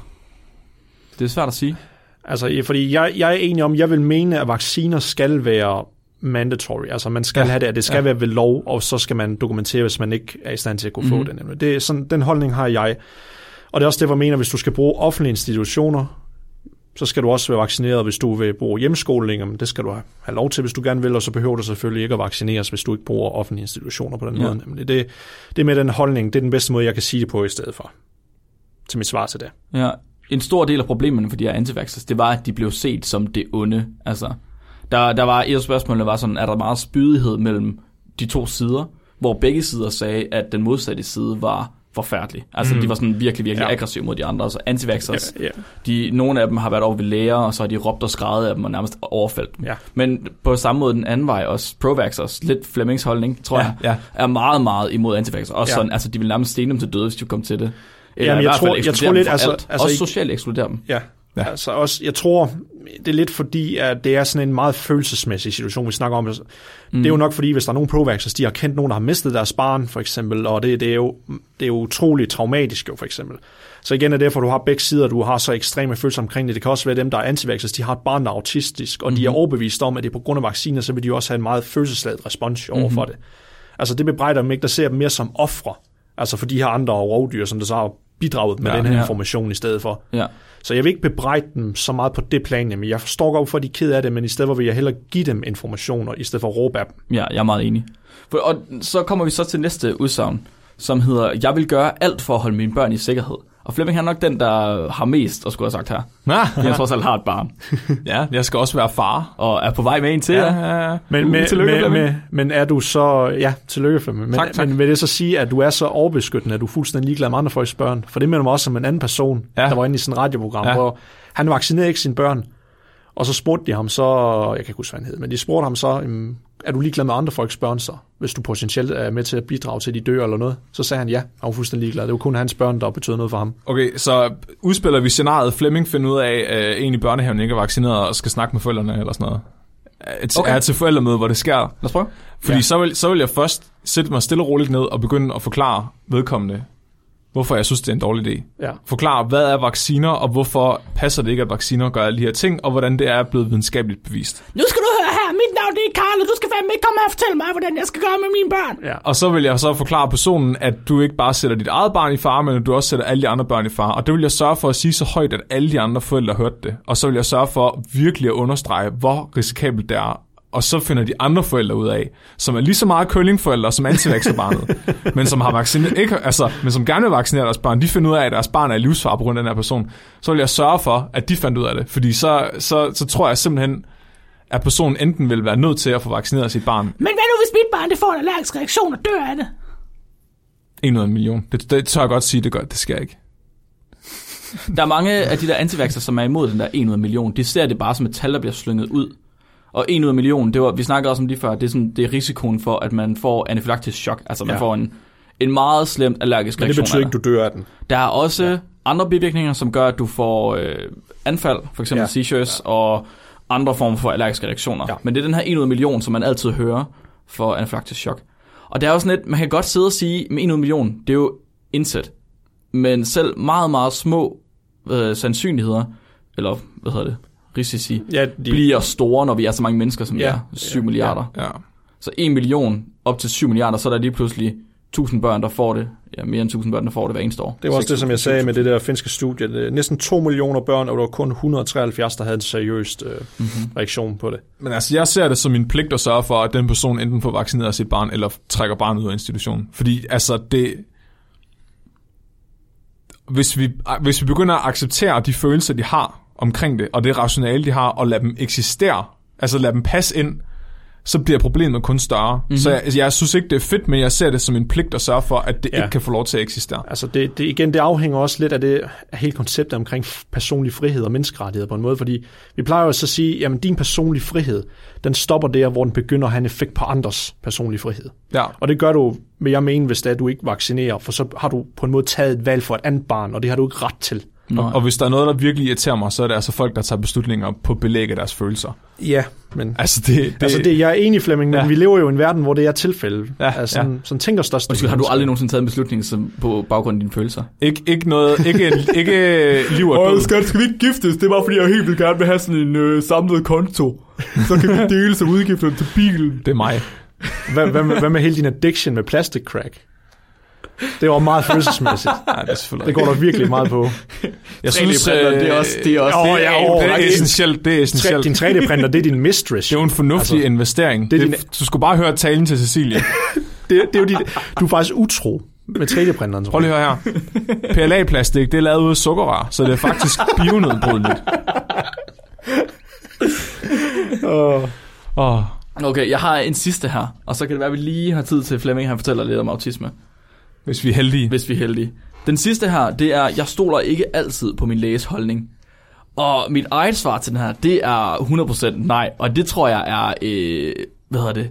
Det er svært at sige. Altså, fordi jeg, jeg er enig om, jeg vil mene, at vacciner skal være mandatory. Altså, man skal Ja. have det, at det skal Ja. være ved lov, og så skal man dokumentere, hvis man ikke er i stand til at kunne Mhm. mm. få den. Det er sådan, den holdning har jeg. Og det er også det, jeg mener, hvis du skal bruge offentlige institutioner, så skal du også være vaccineret, hvis du vil bruge hjemmeskoling. Jamen, det skal du have- lov til, hvis du gerne vil, og så behøver du selvfølgelig ikke at vaccineres, hvis du ikke bruger offentlige institutioner på den ja. måde. Nemlig det, det med den holdning, det er den bedste måde, jeg kan sige det på i stedet for. Til mit svar til det. Ja, en stor del af problemerne for de her antivaxxers, det var, at de blev set som det onde. Altså, der, der var et af spørgsmålene var sådan, er der meget spydighed mellem de to sider, hvor begge sider sagde, at den modsatte side var forfærdelig. Altså, mm. de var sådan virkelig, virkelig ja. Aggressive mod de andre. Så antivaxxers, Ja, ja. de, nogle af dem har været over ved læger, og så har de råbt og skrevet af dem og nærmest overfaldt dem. Ja. Men på samme måde den anden vej også, pro-vaxxers, lidt Flemmings holdning, tror Ja, jeg, ja. er meget, meget imod antivaxxer. Også Ja. sådan, altså de vil nærmest stene dem til døde, hvis de kom til det. Eller Jamen, i jeg hvert fald tror- jeg ekskludere tror dem lidt, altså- alt. altså også i- socialt ekskludere dem. Ja. Ja. ja. Altså også, jeg tror, det er lidt fordi, at det er sådan en meget følelsesmæssig situation, vi snakker om. Mm. Det er jo nok fordi, hvis der er nogle pro de har kendt nogen, der har mistet deres barn, for eksempel, og det, det, er, jo, det er jo utroligt traumatisk, jo, for eksempel. Så igen er det derfor, du har begge sider, du har så ekstreme følelser omkring det. Det kan også være dem, der er antivaxxers, de har et barn, der er autistisk, og mm-hmm. de er overbevist om, at det er på grund af vacciner, så vil de også have en meget følelsesladet respons over for det. Altså det bebrejder dem ikke, der ser dem mere som ofre, altså for de her andre rovdyr, som der så har bidraget med Ja, den her ja. information i stedet for. Ja. Så jeg vil ikke bebrejde dem så meget på det plan, men jeg forstår godt, hvorfor de er ked af det, men i stedet for vil jeg hellere give dem informationer, i stedet for at råbe af dem. ja, jeg er meget enig. For, og så kommer vi så til næste udsagn, som hedder, jeg vil gøre alt for at holde mine børn i sikkerhed. Og Flemming han er nok den, der har mest at skulle have sagt her. Ja, han trods alt har et barn, *laughs* ja, jeg skal også være far. og er på vej med en til. Ja, Ja. ja, ja. Men, Uh, med, tillykke, med, Flemming. med, men er du så... Ja, tillykke, Flemming. Men, Tak, tak. men vil det så sige, at du er så overbeskyttende, at du er fuldstændig ligeglad med andre folks børn? For det minder mig også som en anden person, Ja. der var inde i sådan et radioprogram, ja. hvor han vaccinerede ikke sine børn. Og så spurgte de ham så... Jeg kan ikke huske, hvad han hed, men de spurgte ham så... "Jamen, Er du ligeglad med andre folks børn så? Hvis du potentielt er med til at bidrage til, at de dør eller noget? Så sagde han ja. Han var fuldstændig ligeglad. Det var kun hans børn, der betød noget for ham. Okay, så udspiller vi scenariet, Flemming finder ud af, at en i børnehaven ikke er vaccineret og skal snakke med forældrene eller sådan noget. Et, Okay. Er til forældremøde, hvor det sker. Lad os prøve. Fordi Ja. så, vil, så vil jeg først sætte mig stille og roligt ned og begynde at forklare vedkommende, hvorfor jeg synes, det er en dårlig idé. Ja. Forklare, hvad er vacciner, og hvorfor passer det ikke, at vacciner gør alle de her ting, og hvordan det er blevet videnskabeligt bevist. Nu skal du mit navn det er Karl, og du skal fandme ikke komme her og fortælle mig, hvordan jeg skal gøre med mine børn. Ja. Og så vil jeg så forklare personen, at du ikke bare sætter dit eget barn i fare, men at du også sætter alle de andre børn i fare. Og det vil jeg sørge for at sige så højt, at alle de andre forældre hørte det. Og så vil jeg sørge for virkelig at understrege, hvor risikabelt det er. Og så finder de andre forældre ud af, som er lige så meget køllingforældre som antivaxerbarnet, *laughs* men som har vaccineret, ikke, altså, men som gerne vil vaccinere deres barn, de finder ud af, at deres barn er i livsfare på grund af den her person. Så vil jeg sørge for, at de fandt ud af det. Fordi så, så, så tror jeg simpelthen, at personen enten vil være nødt til at få vaccineret sit barn, Men hvad nu, hvis mit barn det får en allergisk reaktion og dør af det? En ud af en million. Det, det tør jeg godt sige, det gør. Det sker ikke. *laughs* Der er mange af de der antivaxer, som er imod den der 1 ud af en million. De ser det bare som et tal, der bliver slynget ud. Og 1 ud af en million, det var, vi snakkede også om det før, det er, sådan, det er risikoen for, at man får anafylaktisk chok. Altså man ja. Får en, en meget slemt allergisk Men det reaktion. betyder ikke, du dør af den. Der er også ja. andre bivirkninger, som gør, at du får øh, anfald, for eksempel ja. seizures, ja. og andre former for allergiske reaktioner. Ja. Ja. Men det er den her 1 ud af million, som man altid hører for anafylaktisk chok. Og det er jo sådan lidt, man kan godt sidde og sige, med 1 ud af million, det er jo indsæt. Men selv meget, meget små øh, sandsynligheder, eller hvad hedder det, risici, Ja, de... bliver store, når vi er så mange mennesker, som Ja. ja. er. 7 Ja. milliarder. Ja. Så 1 million op til 7 milliarder, så er der lige pludselig 1000 børn, der får det. Ja, mere end 1000 børn, der får det hver eneste år. det var også det, som jeg sagde med det der finske studie. Det er Næsten 2 millioner børn, og der var kun 173, der havde en seriøst øh, Mm-hmm. reaktion på det. Men altså, jeg ser det som min pligt at sørge for, at den person enten får vaccineret sit barn, eller trækker barnet ud af institutionen. Fordi altså, det... Hvis vi, hvis vi begynder at acceptere de følelser, de har omkring det, og det rationale, de har, og lade dem eksistere, altså lade dem passe ind, så bliver problemet kun større. Mm-hmm. Så jeg, jeg synes ikke, det er fedt, men jeg ser det som en pligt at sørge for, at det Ja. ikke kan få lov til at eksistere. Altså det, det, igen, det afhænger også lidt af det af hele konceptet omkring personlig frihed og menneskerettigheder på en måde, fordi vi plejer jo så at sige, jamen din personlige frihed, den stopper der, hvor den begynder at have en effekt på andres personlige frihed. Ja. Og det gør du, vil jeg mene, hvis det er, at du ikke vaccinerer, for så har du på en måde taget et valg for et andet barn, og det har du ikke ret til. Og, og hvis der er noget, der virkelig irriterer mig, så er det altså folk, der tager beslutninger på belæg af deres følelser. Ja, men... Altså det, det, altså det, jeg er enig, Flemming, men ja. Vi lever jo i en verden, hvor det er tilfælde. Ja, altså, sådan, ja. sådan tænker størst. Undskyld, har du aldrig nogensinde taget en beslutning som på baggrund af dine følelser? ikke, ikke noget, ikke, *laughs* ikke liv og død. skat, skal vi ikke giftes? Det var, fordi jeg helt vildt gerne vil have sådan en øh, samlet konto. Så kan vi dele som udgifter til bilen. Det er mig. Hvad, hvad, med, hvad med hele din addiction med plastic crack? Det var meget følelsesmæssigt. Nej, det er Det går der virkelig meget på. Jeg synes, det er også, det er også Åh, det, er- åh, det er det- essentielt. Det er essentielt. din 3D-printer, det er din mistress. Det er jo en fornuftig Altså, investering. det er det, du skulle bare høre talen til Cecilie. Det, det er jo dit, du er faktisk utro med 3D-printeren. tror Prøv lige at høre her. PLA-plastik, det er lavet ud af sukkerrør, så det er faktisk bionedbrydeligt. jeg. Åh. Åh, Okay, jeg har en sidste her, og så kan det være, at vi lige har tid til Flemming, han fortæller lidt om autisme, hvis vi er heldige. hvis vi er heldige. Den sidste her, det er, jeg stoler ikke altid på min læges holdning. Og mit eget svar til den her, det er 100% nej, og det tror jeg er, øh, hvad hedder det,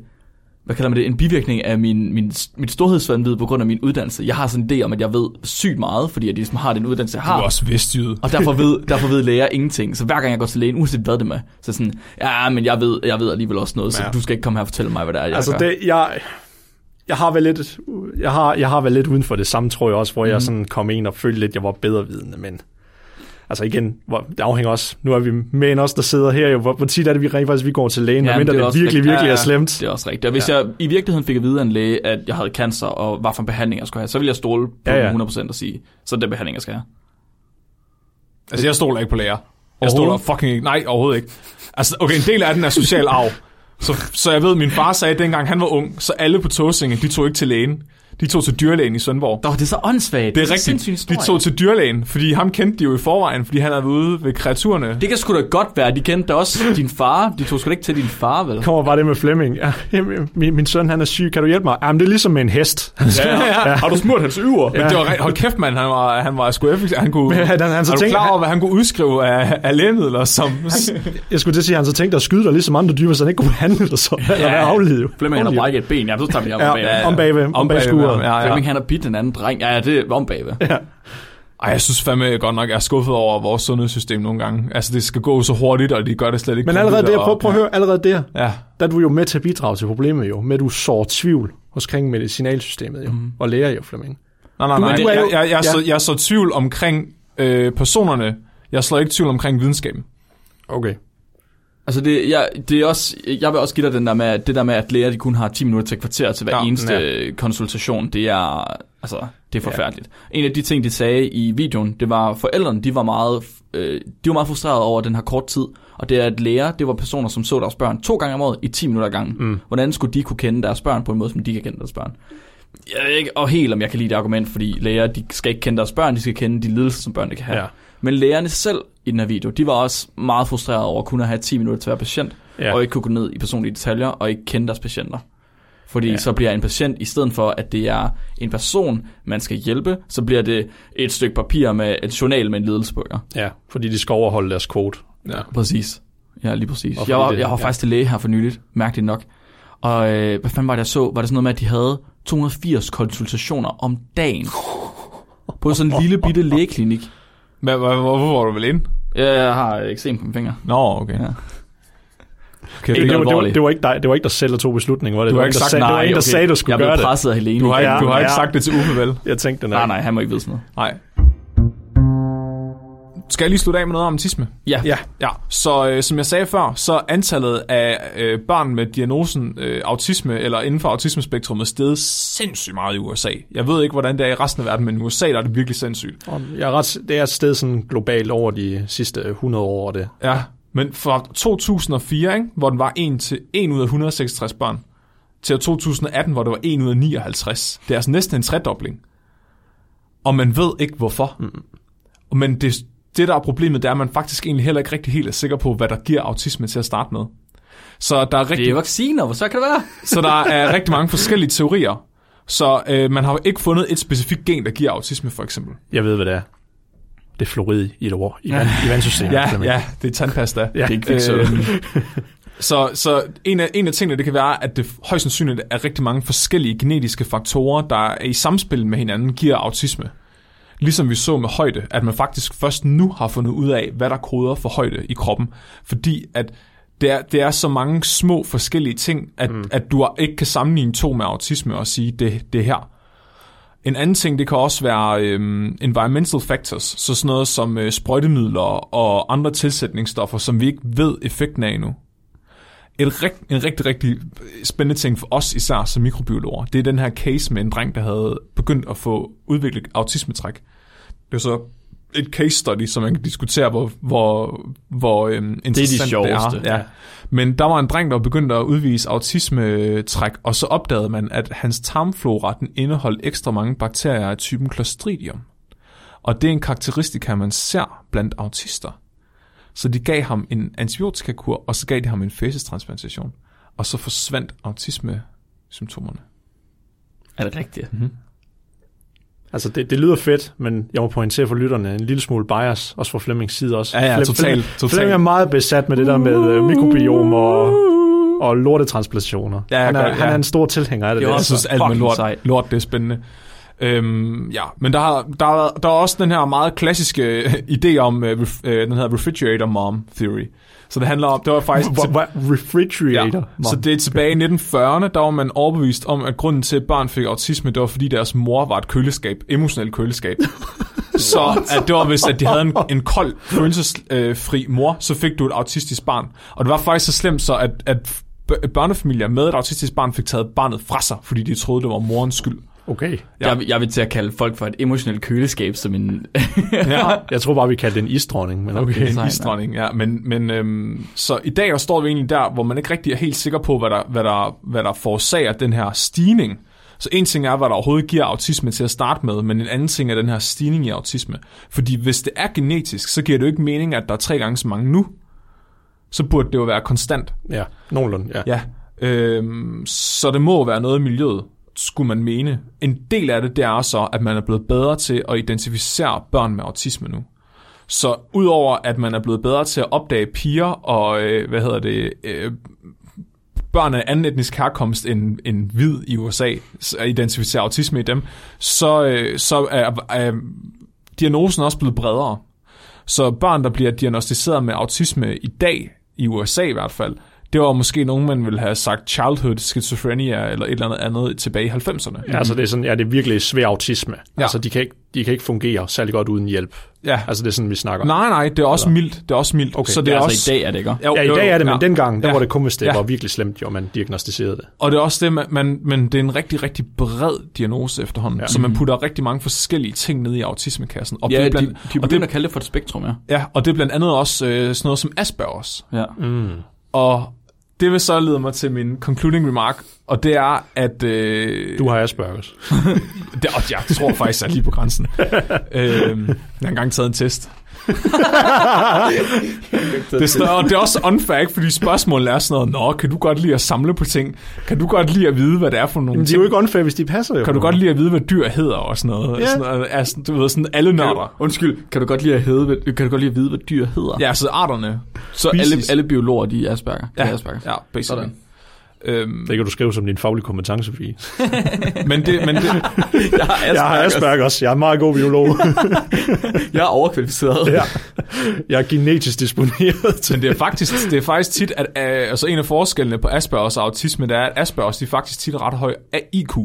hvad kalder man det, en bivirkning af min, min, mit storhedsvandvid på grund af min uddannelse. Jeg har sådan en idé om, at jeg ved sygt meget, fordi jeg ligesom har den uddannelse, jeg Du har. er også vestjyde. Og derfor ved, *laughs* derfor ved læger ingenting. Så hver gang jeg går til lægen, uanset hvad det er med, så sådan, ja, men jeg ved, jeg ved alligevel også noget, så Ja. du skal ikke komme her og fortælle mig, hvad det er, jeg Altså, gør. det, jeg, jeg har vel lidt, jeg har, jeg har vel lidt uden for det samme, tror jeg også, hvor mm. Mhm. jeg sådan kom ind og følte lidt, jeg var bedre vidende, men altså igen, hvor, det afhænger også, nu er vi med en os, der sidder her jo, hvor, hvor tit er det, vi rent faktisk, vi går til lægen, Ja, men medmindre det det, er det også virkelig, rigtigt. virkelig Ja, er slemt. Det er også rigtigt. Og hvis ja. jeg i virkeligheden fik at vide af en læge, at jeg havde cancer, og hvad for en behandling jeg skulle have, så ville jeg stole på Ja, ja, ja. ja. 100% og sige, så det behandling, jeg skal have. Altså, jeg stoler ikke på læger. Jeg stoler fucking ikke. Nej, overhovedet ikke. Altså, okay, en del af den er social arv. Så, så jeg ved, min far sagde, at dengang han var ung, så alle på Tåsinge, de tog ikke til lægen. De tog til dyrlægen i Svendborg. Nå, det er så åndssvagt. Det er så sindssyg rigtigt. De tog til dyrlægen, fordi ham kendte de jo i forvejen, fordi han havde været ude ved kreaturerne. Det kan sgu da godt være, de kendte da også din far. De tog sgu da ikke til din far, vel? kommer bare det med Flemming. Ja, jamen, min, min søn, han er syg. Kan du hjælpe mig? Jamen, det er ligesom med en hest. Ja, ja. Har du smurt hans øver? Men det var hold kæft, mand, han var, han var sgu effektiv. Han kunne, Men han- han så er du tænkte- klar over, hvad han kunne udskrive af, af lægemidler, som... Jeg skulle til at sige, at han så tænkte at skyde dig ligesom andre dyr, så han ikke kunne behandle dig så. Ja, eller jo. Flemming, han har brækket et ben. Ja, så tager vi ham Ja, om bagved. om bagved, om, Om bag bagved, skuret. ja, ja. Flemming, han har bidt en anden dreng. Ja, ja, det er om bagved. Ej, jeg synes fandme godt nok, jeg er skuffet over vores sundhedssystem nogle gange. Altså, det skal gå så hurtigt, og de gør det slet ikke. Men allerede der, prøv, og- prøv at høre, allerede der, Ja, der er du jo med til at bidrage til problemet jo, med at du sår tvivl hos kring medicinalsystemet jo, mm. og læger jo, Flemming. nej, nej, nej. du Jeg, jo- jeg, jeg, jeg, ja. så, jeg så tvivl omkring øh, personerne. Jeg slår ikke tvivl omkring videnskaben. Okay. Altså det, jeg, det er også, jeg vil også give dig den der med, at det der med, at læger de kun har 10 minutter til kvarter til hver Ja, eneste ja. konsultation, det er, altså, det er forfærdeligt. Ja. En af de ting, de sagde i videoen, det var, forældrene, de var meget, øh, de var meget frustrerede over den her kort tid, og det er, at læger, det var personer, som så deres børn to gange om året i 10 minutter gangen. Mm. Hvordan skulle de kunne kende deres børn på en måde, som de kan kende deres børn? Jeg ved ikke og helt, om jeg kan lide det argument, fordi læger, de skal ikke kende deres børn, de skal kende de lidelser, som børnene kan have. Ja. Men lægerne selv i den her video, de var også meget frustrerede over kun at have 10 minutter til hver patient, Ja. og ikke kunne gå ned i personlige detaljer, og ikke kende deres patienter. Fordi Ja. så bliver en patient, i stedet for at det er en person, man skal hjælpe, så bliver det et stykke papir med et journal med en ledelsebøger. Ja, fordi de skal overholde deres quote. Ja. Præcis. Ja, lige præcis. Jeg var, det- jeg var ja. faktisk til læge her for nyligt, mærkeligt nok. Og øh, hvad fanden var det, jeg så? Var det sådan noget med, at de havde 280 konsultationer om dagen? På sådan en lille bitte lægeklinik. Men hvor- hvorfor var du vel ind? Ja, Jeg har eksem på mine fingre. Nå, okay. Ja. okay Det, det, var, det, var, alvorligt. det, var ikke dig, det var ikke dig selv, der tog beslutningen, var det? Du det har var ikke sagt sagde, det var nej, ikke, der okay. sagde, du Jeg skulle blev gøre det. presset af Helene. du har ikke, Ja, du har ikke sagt det til Uffe, vel? Jeg tænkte, er... Nej, nej, han må ikke vide sådan noget. Nej. Skal jeg lige slutte af med noget om autisme? Ja. Ja, Ja, så øh, som jeg sagde før, så antallet af øh, børn med diagnosen øh, autisme eller inden for autismespektrummet er steget sindssygt meget i USA. Jeg ved ikke, hvordan det er i resten af verden, men i USA der er det virkelig sindssygt. jeg er ret, det er et sted sådan globalt over de sidste 100 år. Det. Ja, men fra 2004, ikke, hvor den var 1 til 1 ud af 166 børn, til 2018, hvor det var 1 ud af 59. Det er altså næsten en tredobling. Og man ved ikke hvorfor. Mm. Men det, det, der er problemet, det er, at man faktisk egentlig heller ikke rigtig helt er sikker på, hvad der giver autisme til at starte med. Så der er rigtig Det er vacciner, hvor så kan det være? *laughs* Så der *laughs* er rigtig mange forskellige teorier. Så øh, man har ikke fundet et specifikt gen, der giver autisme, for eksempel. Jeg ved, hvad det er. Det er fluorid i et ord i, vand, i vandsystemet. Ja, ja, det er tandpasta. Ja. Det er ikke kviksølv. Øhm, *laughs* så så en, af, en af tingene, det kan være, at det højst sandsynligt er rigtig mange forskellige genetiske faktorer, der er i samspil med hinanden, giver autisme. Ligesom vi så med højde, at man faktisk først nu har fundet ud af, hvad der koder for højde i kroppen. Fordi at det er, det er så mange små forskellige ting, at, mm. at du ikke kan sammenligne to med autisme og sige, det, det er her. En anden ting, det kan også være øhm, environmental factors, så sådan noget som øh, sprøjtemidler og andre tilsætningsstoffer, som vi ikke ved effekten af endnu. Et rigt, en rigtig, rigtig spændende ting for os især som mikrobiologer, det er den her case med en dreng, der havde begyndt at få udviklet autismetræk. Det er så et case study, som man kan diskutere, hvor, hvor, hvor øhm, interessant det sjoveste. er. Ja. Men der var en dreng, der begyndte at udvise autismetræk, og så opdagede man, at hans tarmflora den indeholdt ekstra mange bakterier af typen Clostridium. Og det er en karakteristika, man ser blandt autister. Så de gav ham en antibiotikakur, og så gav de ham en fæsestransplantation. Og så forsvandt autisme-symptomerne. Er det rigtigt? Altså, det, det lyder fedt, men jeg må pointere for lytterne en lille smule bias, også fra Flemmings side også. Ja, ja, Flem- totalt, totalt. Flemming er meget besat med det der med uh, mikrobiom og, og lortetransplantationer. Ja, han, er, godt, ja. han er en stor tilhænger af det. Der. Jeg også synes, alt med lort, sejt. lort det er spændende. Øhm, ja, men der, har, der, er- der er også den her meget klassiske idé om, ref, uh, den hedder refrigerator mom theory. Så det handler om, det var faktisk... Hvor- hvor- Refrigerator. Ja, så det er tilbage i 1940'erne, der var man overbevist om, at grunden til, at børn fik autisme, det var fordi deres mor var et køleskab, emotionelt køleskab. *laughs* så at det var, hvis at de havde en, en kold, følelsesfri mor, så fik du et autistisk barn. Og det var faktisk så slemt så, at, at børnefamilier med et autistisk barn fik taget barnet fra sig, fordi de troede, det var morens skyld. Okay. Ja. Ja. Jeg, vil- jeg vil til at kalde folk for et emotionelt køleskab som en... *laughs* Ja, Jeg tror bare, vi kaldte det en isdronning, men okay. en sejt, isdronning, ja. Men, men øhm, så i dag står vi egentlig der, hvor man ikke rigtig er helt sikker på, hvad der, hvad der, hvad der forårsager den her stigning. Så en ting er, hvad der overhovedet giver autisme til at starte med, men en anden ting er den her stigning i autisme. Fordi hvis det er genetisk, så giver det jo ikke mening, at der er tre gange så mange nu. Så burde det jo være konstant. Ja, nogenlunde, ja. Ja. Øhm, så det må være noget i miljøet, skulle man mene. En del af det, det er så, at man er blevet bedre til at identificere børn med autisme nu. Så udover at man er blevet bedre til at opdage piger og, øh, hvad hedder det, øh, børn af anden etnisk herkomst end, end hvid i USA, så at identificere autisme i dem, så, øh, så er, er diagnosen også blevet bredere. Så børn, der bliver diagnostiseret med autisme i dag, i USA i hvert fald, det var måske nogen, man ville have sagt childhood schizophrenia eller et eller andet andet tilbage i 90'erne. Ja, altså det er sådan, ja, det er virkelig svær autisme. Ja. Ja. Altså de kan, ikke, de kan ikke fungere særlig godt uden hjælp. Ja. Altså det er sådan, vi snakker. Nej, nej, det er også mildt. Det er også mildt. Okay. Så det Det er er også... altså i dag, er det ikke? Jo, Ja, i dag er det, men ja. dengang, der Ja. var det kun, hvis det Ja. var virkelig slemt, jo, man diagnostiserede det. Og det er også det, man, man, men det er en rigtig, rigtig bred diagnose efterhånden. Ja. Ja. Så man putter rigtig mange forskellige ting ned i autismekassen. Og Ja, det er de, blandt, de og, begynder det, at kalde det for et spektrum, ja. ja, og det er blandt andet også øh, sådan noget som Aspergers. ja. Mm. Og det vil så lede mig til min concluding remark, og det er, at... Øh, Du har Aspergers. *laughs* det, og jeg tror faktisk, er lige på grænsen. *laughs* øh, jeg har engang taget en test. Det, er sådan, og det er også unfair, ikke? fordi spørgsmålet er sådan noget, Nå, kan du godt lide at samle på ting? Kan du godt lide at vide, hvad det er for nogle Men de er ting? jo ikke unfair, hvis de passer jo. Kan du godt lide at vide, hvad dyr hedder og sådan noget? Ja. Sådan noget altså, du ved, sådan alle nørder. Undskyld, kan du godt lide at, hvad- kan du godt lide at vide, hvad dyr hedder? Ja, så arterne. Så alle, species. alle biologer, de er Asperger. Ja, er Asperger. ja basically. Sådan. Øhm, Det kan du skrive som din faglige kompetence, Fie. *laughs* men det, men det, Jeg har Jeg har Aspergers. Jeg er en meget god biolog. *laughs* Jeg er overkvalificeret. ja. Jeg er genetisk disponeret men det er faktisk, det er faktisk tit, at øh, altså en af forskellene på Aspergers og autisme, det er, at Aspergers de er faktisk tit ret høj af IQ.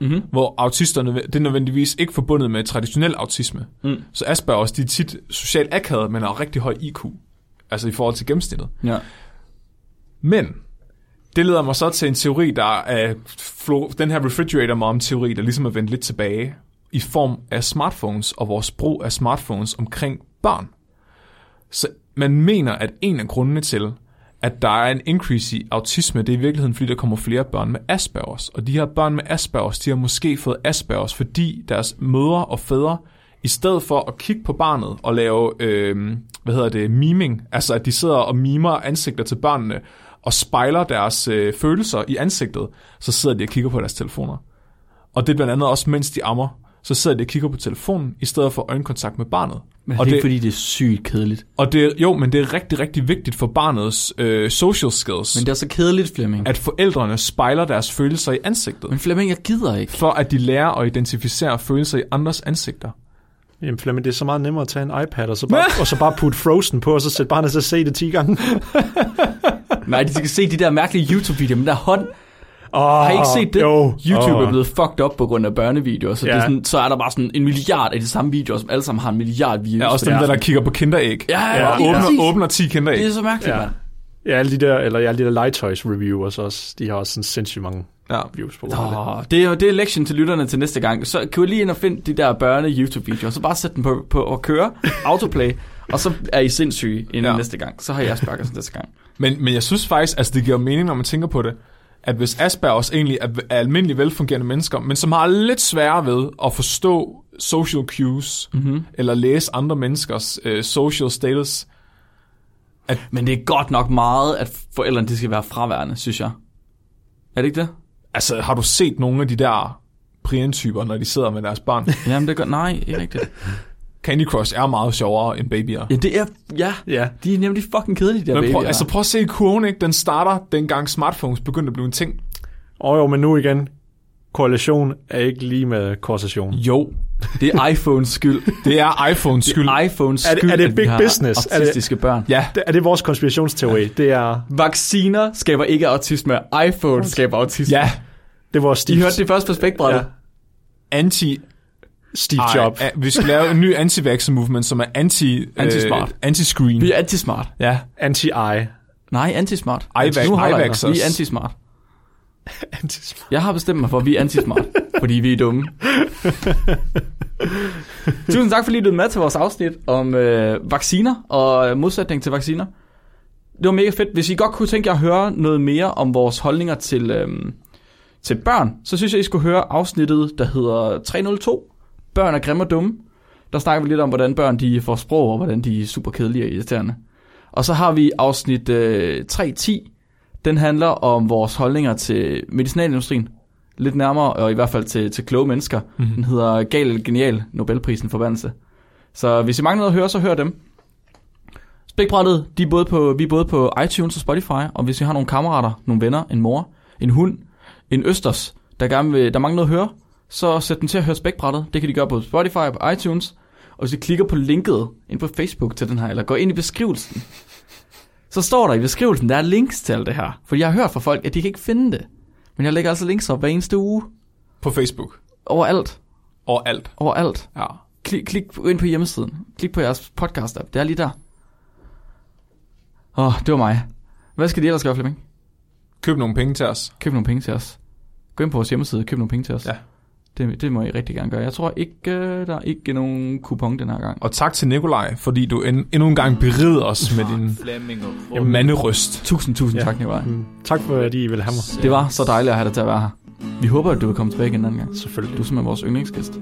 Mm-hmm. Hvor autisterne, det er nødvendigvis ikke forbundet med traditionel autisme. Mm. Så Aspergers, de er tit socialt akavet, men har rigtig høj IQ. Altså i forhold til gennemsnittet. Ja. Men det leder mig så til en teori, der er den her refrigerator mom teori, der ligesom er vendt lidt tilbage i form af smartphones og vores brug af smartphones omkring børn. Så man mener, at en af grundene til, at der er en increase i autisme, det er i virkeligheden, fordi der kommer flere børn med Aspergers. Og de her børn med Aspergers, de har måske fået Aspergers, fordi deres mødre og fædre, i stedet for at kigge på barnet og lave, øh, hvad hedder det, miming, altså at de sidder og mimer ansigter til børnene, og spejler deres øh, følelser i ansigtet, så sidder de og kigger på deres telefoner. Og det er blandt andet også, mens de ammer, så sidder de og kigger på telefonen, i stedet for øjenkontakt med barnet. Men og det er ikke, fordi det er sygt kedeligt. og det, jo, men det er rigtig, rigtig vigtigt for barnets øh, social skills, Men det er så kedeligt, Flemming. at forældrene spejler deres følelser i ansigtet, Men Flemming, jeg gider ikke. for at de lærer at identificere følelser i andres ansigter. Jamen Flemming, det er så meget nemmere at tage en iPad, og så bare, og så bare putte Frozen på, og så sætte barnet til at se det 10 gange. *laughs* Nej, de skal se de der mærkelige YouTube-videoer med der hånd. Oh, Har I ikke set det? Jo. YouTube Åh. er blevet fucked up på grund af børnevideoer, så, ja. det er Ja. sådan, så er der bare sådan en milliard af de samme videoer, som alle sammen har en milliard views. Ja, også dem Ja. der, der kigger på kinderæg. Ja, ja, og lige åbner, præcis. åbner 10 kinderæg. Det er så mærkeligt, ja. Ja. mand. Ja, alle de der, eller ja, alle de der legetøjs reviewers også, de har også sådan sindssygt mange Ja. views på. Oh, det, er, det er lektion til lytterne til næste gang. Så kan vi lige ind og finde de der børne-YouTube-videoer, så bare sæt dem på, på at køre, autoplay, og så er I sindssyge inden Ja. næste gang. Så har jeg Aspergers næste gang. Men, men jeg synes faktisk, altså det giver mening, når man tænker på det, at hvis Aspergers egentlig er, er almindelige velfungerende mennesker, men som har lidt sværere ved at forstå social cues, mm-hmm. eller læse andre menneskers øh, social status, Men det er godt nok meget, at forældrene de skal være fraværende, synes jeg. Er det ikke det? altså har du set nogle af de der Brian-typer, når de sidder med deres barn? Jamen det gør, nej, ikke rigtigt. Candy Crush er meget sjovere end babyer. Ja, det er, ja, Ja. de er nemlig fucking kedelige, de der Men prøv, babyer. altså prøv at se kurven, ikke? Den starter, dengang smartphones begyndte at blive en ting. Og jo, men nu igen, korrelation er ikke lige med korsation. Jo, Det er iPhones skyld. det er iPhones Det skyld. er iPhones Er det- skyld, er det at vi big har business? Er det- autistiske børn. Ja, Det, er det vores konspirationsteori? Det er, Vacciner skaber ikke autisme. iPhone skaber autisme. ja. det var Steve, hørte det først på spækbrættet. Ja. Anti... Steve Ej, Jobs. ja, vi skal lave en ny anti movement, som er anti... Anti-smart. Øh, anti-screen. Vi er anti-smart. Ja. Anti-I. Nej, anti-smart. Ivax- Nu holder jeg. Vi er anti-smart. *laughs* Anti-smart. Jeg har bestemt mig for, at vi er anti-smart, *laughs* fordi vi er dumme. Tusind tak, fordi I lyttede med til vores afsnit om øh, vacciner og øh, modsætning til vacciner. Det var mega fedt. Hvis I godt kunne tænke jer at høre noget mere om vores holdninger til, øh, til børn, så synes jeg, I skulle høre afsnittet, der hedder 302. Børn er grimme og dumme. Der snakker vi lidt om, hvordan børn de får sprog, og hvordan de er super kedelige og irriterende. Og så har vi afsnit øh, 310. Den handler om vores holdninger til medicinalindustrien. Lidt nærmere, og i hvert fald til, til kloge mennesker. Mm-hmm. Den hedder Gal Genial, Nobelprisen forbandelse. Så hvis I mangler noget at høre, så hør dem. Spækbrættet, de er både på, vi er både på iTunes og Spotify, og hvis I har nogle kammerater, nogle venner, en mor, en hund, en østers, der, gerne vil, der mangler noget at høre, så sæt dem til at høre Spækbrættet. Det kan de gøre på Spotify og på iTunes. Og hvis I klikker på linket ind på Facebook til den her, eller går ind i beskrivelsen, så står der i beskrivelsen, der er links til alt det her. For jeg har hørt fra folk, at de kan ikke finde det. Men jeg lægger altså links op hver eneste uge. På Facebook. Overalt. Overalt. Overalt. Ja. Klik, klik ind på hjemmesiden. Klik på jeres podcast-app. Det er lige der. Åh, oh, det var mig. Hvad skal de ellers gøre, Flemming? Køb nogle penge til os. Køb nogle penge til os. Gå ind på vores hjemmeside, køb nogle penge til os. Ja. Det, det må I rigtig gerne gøre. Jeg tror ikke, øh, der er ikke nogen kupon den her gang. Og tak til Nikolaj, fordi du en, endnu en gang berider os med din *laughs* og manderøst. Tusind, tusind Ja. tak, Nicolaj. Mm, Tak for, at I ville have mig. Det var så dejligt at have dig til at være her. Vi håber, at du vil komme tilbage igen en anden gang. Selvfølgelig. Du er simpelthen vores yndlingsgæst.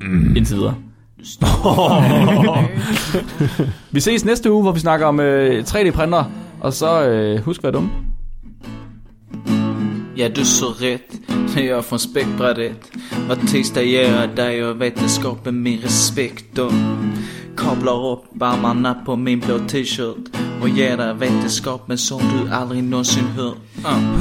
Mm. Indtil videre. *laughs* vi ses næste uge, hvor vi snakker om øh, 3D-printer. Og så øh, husk at være dumme. Ja, du så Jag från späckbrädet. Var tisdag ger jag dig och vetenskapen min respekt och kablar upp armarna på min blå t-shirt Och ger dig vetenskapen som du aldrig någonsin hört uh.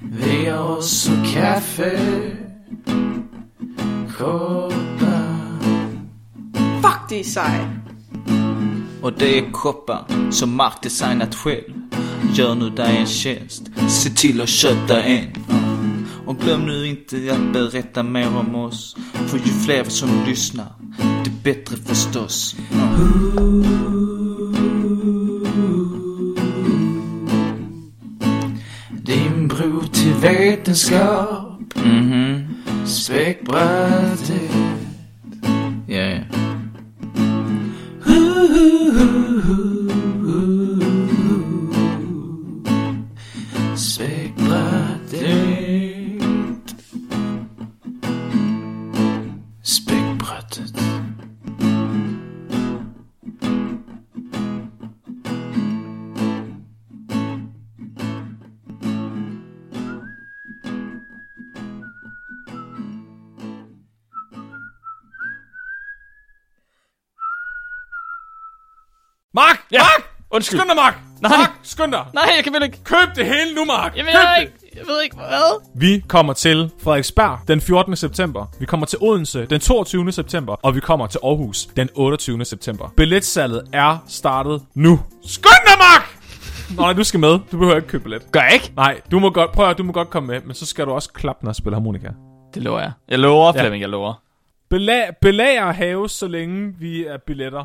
Vi har också kaffe Koppar Fuck, det är sej. Och det är koppar som Mark designat själv. Gör nu dig en tjänst, se till att köpa en. Och glöm nu inte att berätta mer om oss. För ju fler som lyssnar, det bättre förstås. Din bro till vetenskap. Mhm. Späckbrädet. Ja, ja Ja, Mark! undskyld. Skynd dig, Mark! Nej. Mark, skynd dig! Nej, jeg kan vel ikke. Køb det hele nu, Mark! Jamen, Køb jeg, det! ikke, jeg ved ikke, hvad? Vi kommer til Frederiksberg den 14. september. Vi kommer til Odense den 22. september. Og vi kommer til Aarhus den 28. september. Billetsalget er startet nu. Skynd dig, Mark! Nå, nej, du skal med. Du behøver ikke købe billet. Gør jeg ikke? Nej, du må godt, prøv at, du må godt komme med, men så skal du også klappe, når jeg spiller harmonika. Det lover jeg. Jeg lover, Ja. Flemming, jeg lover. Belag, belager haves, så længe vi er billetter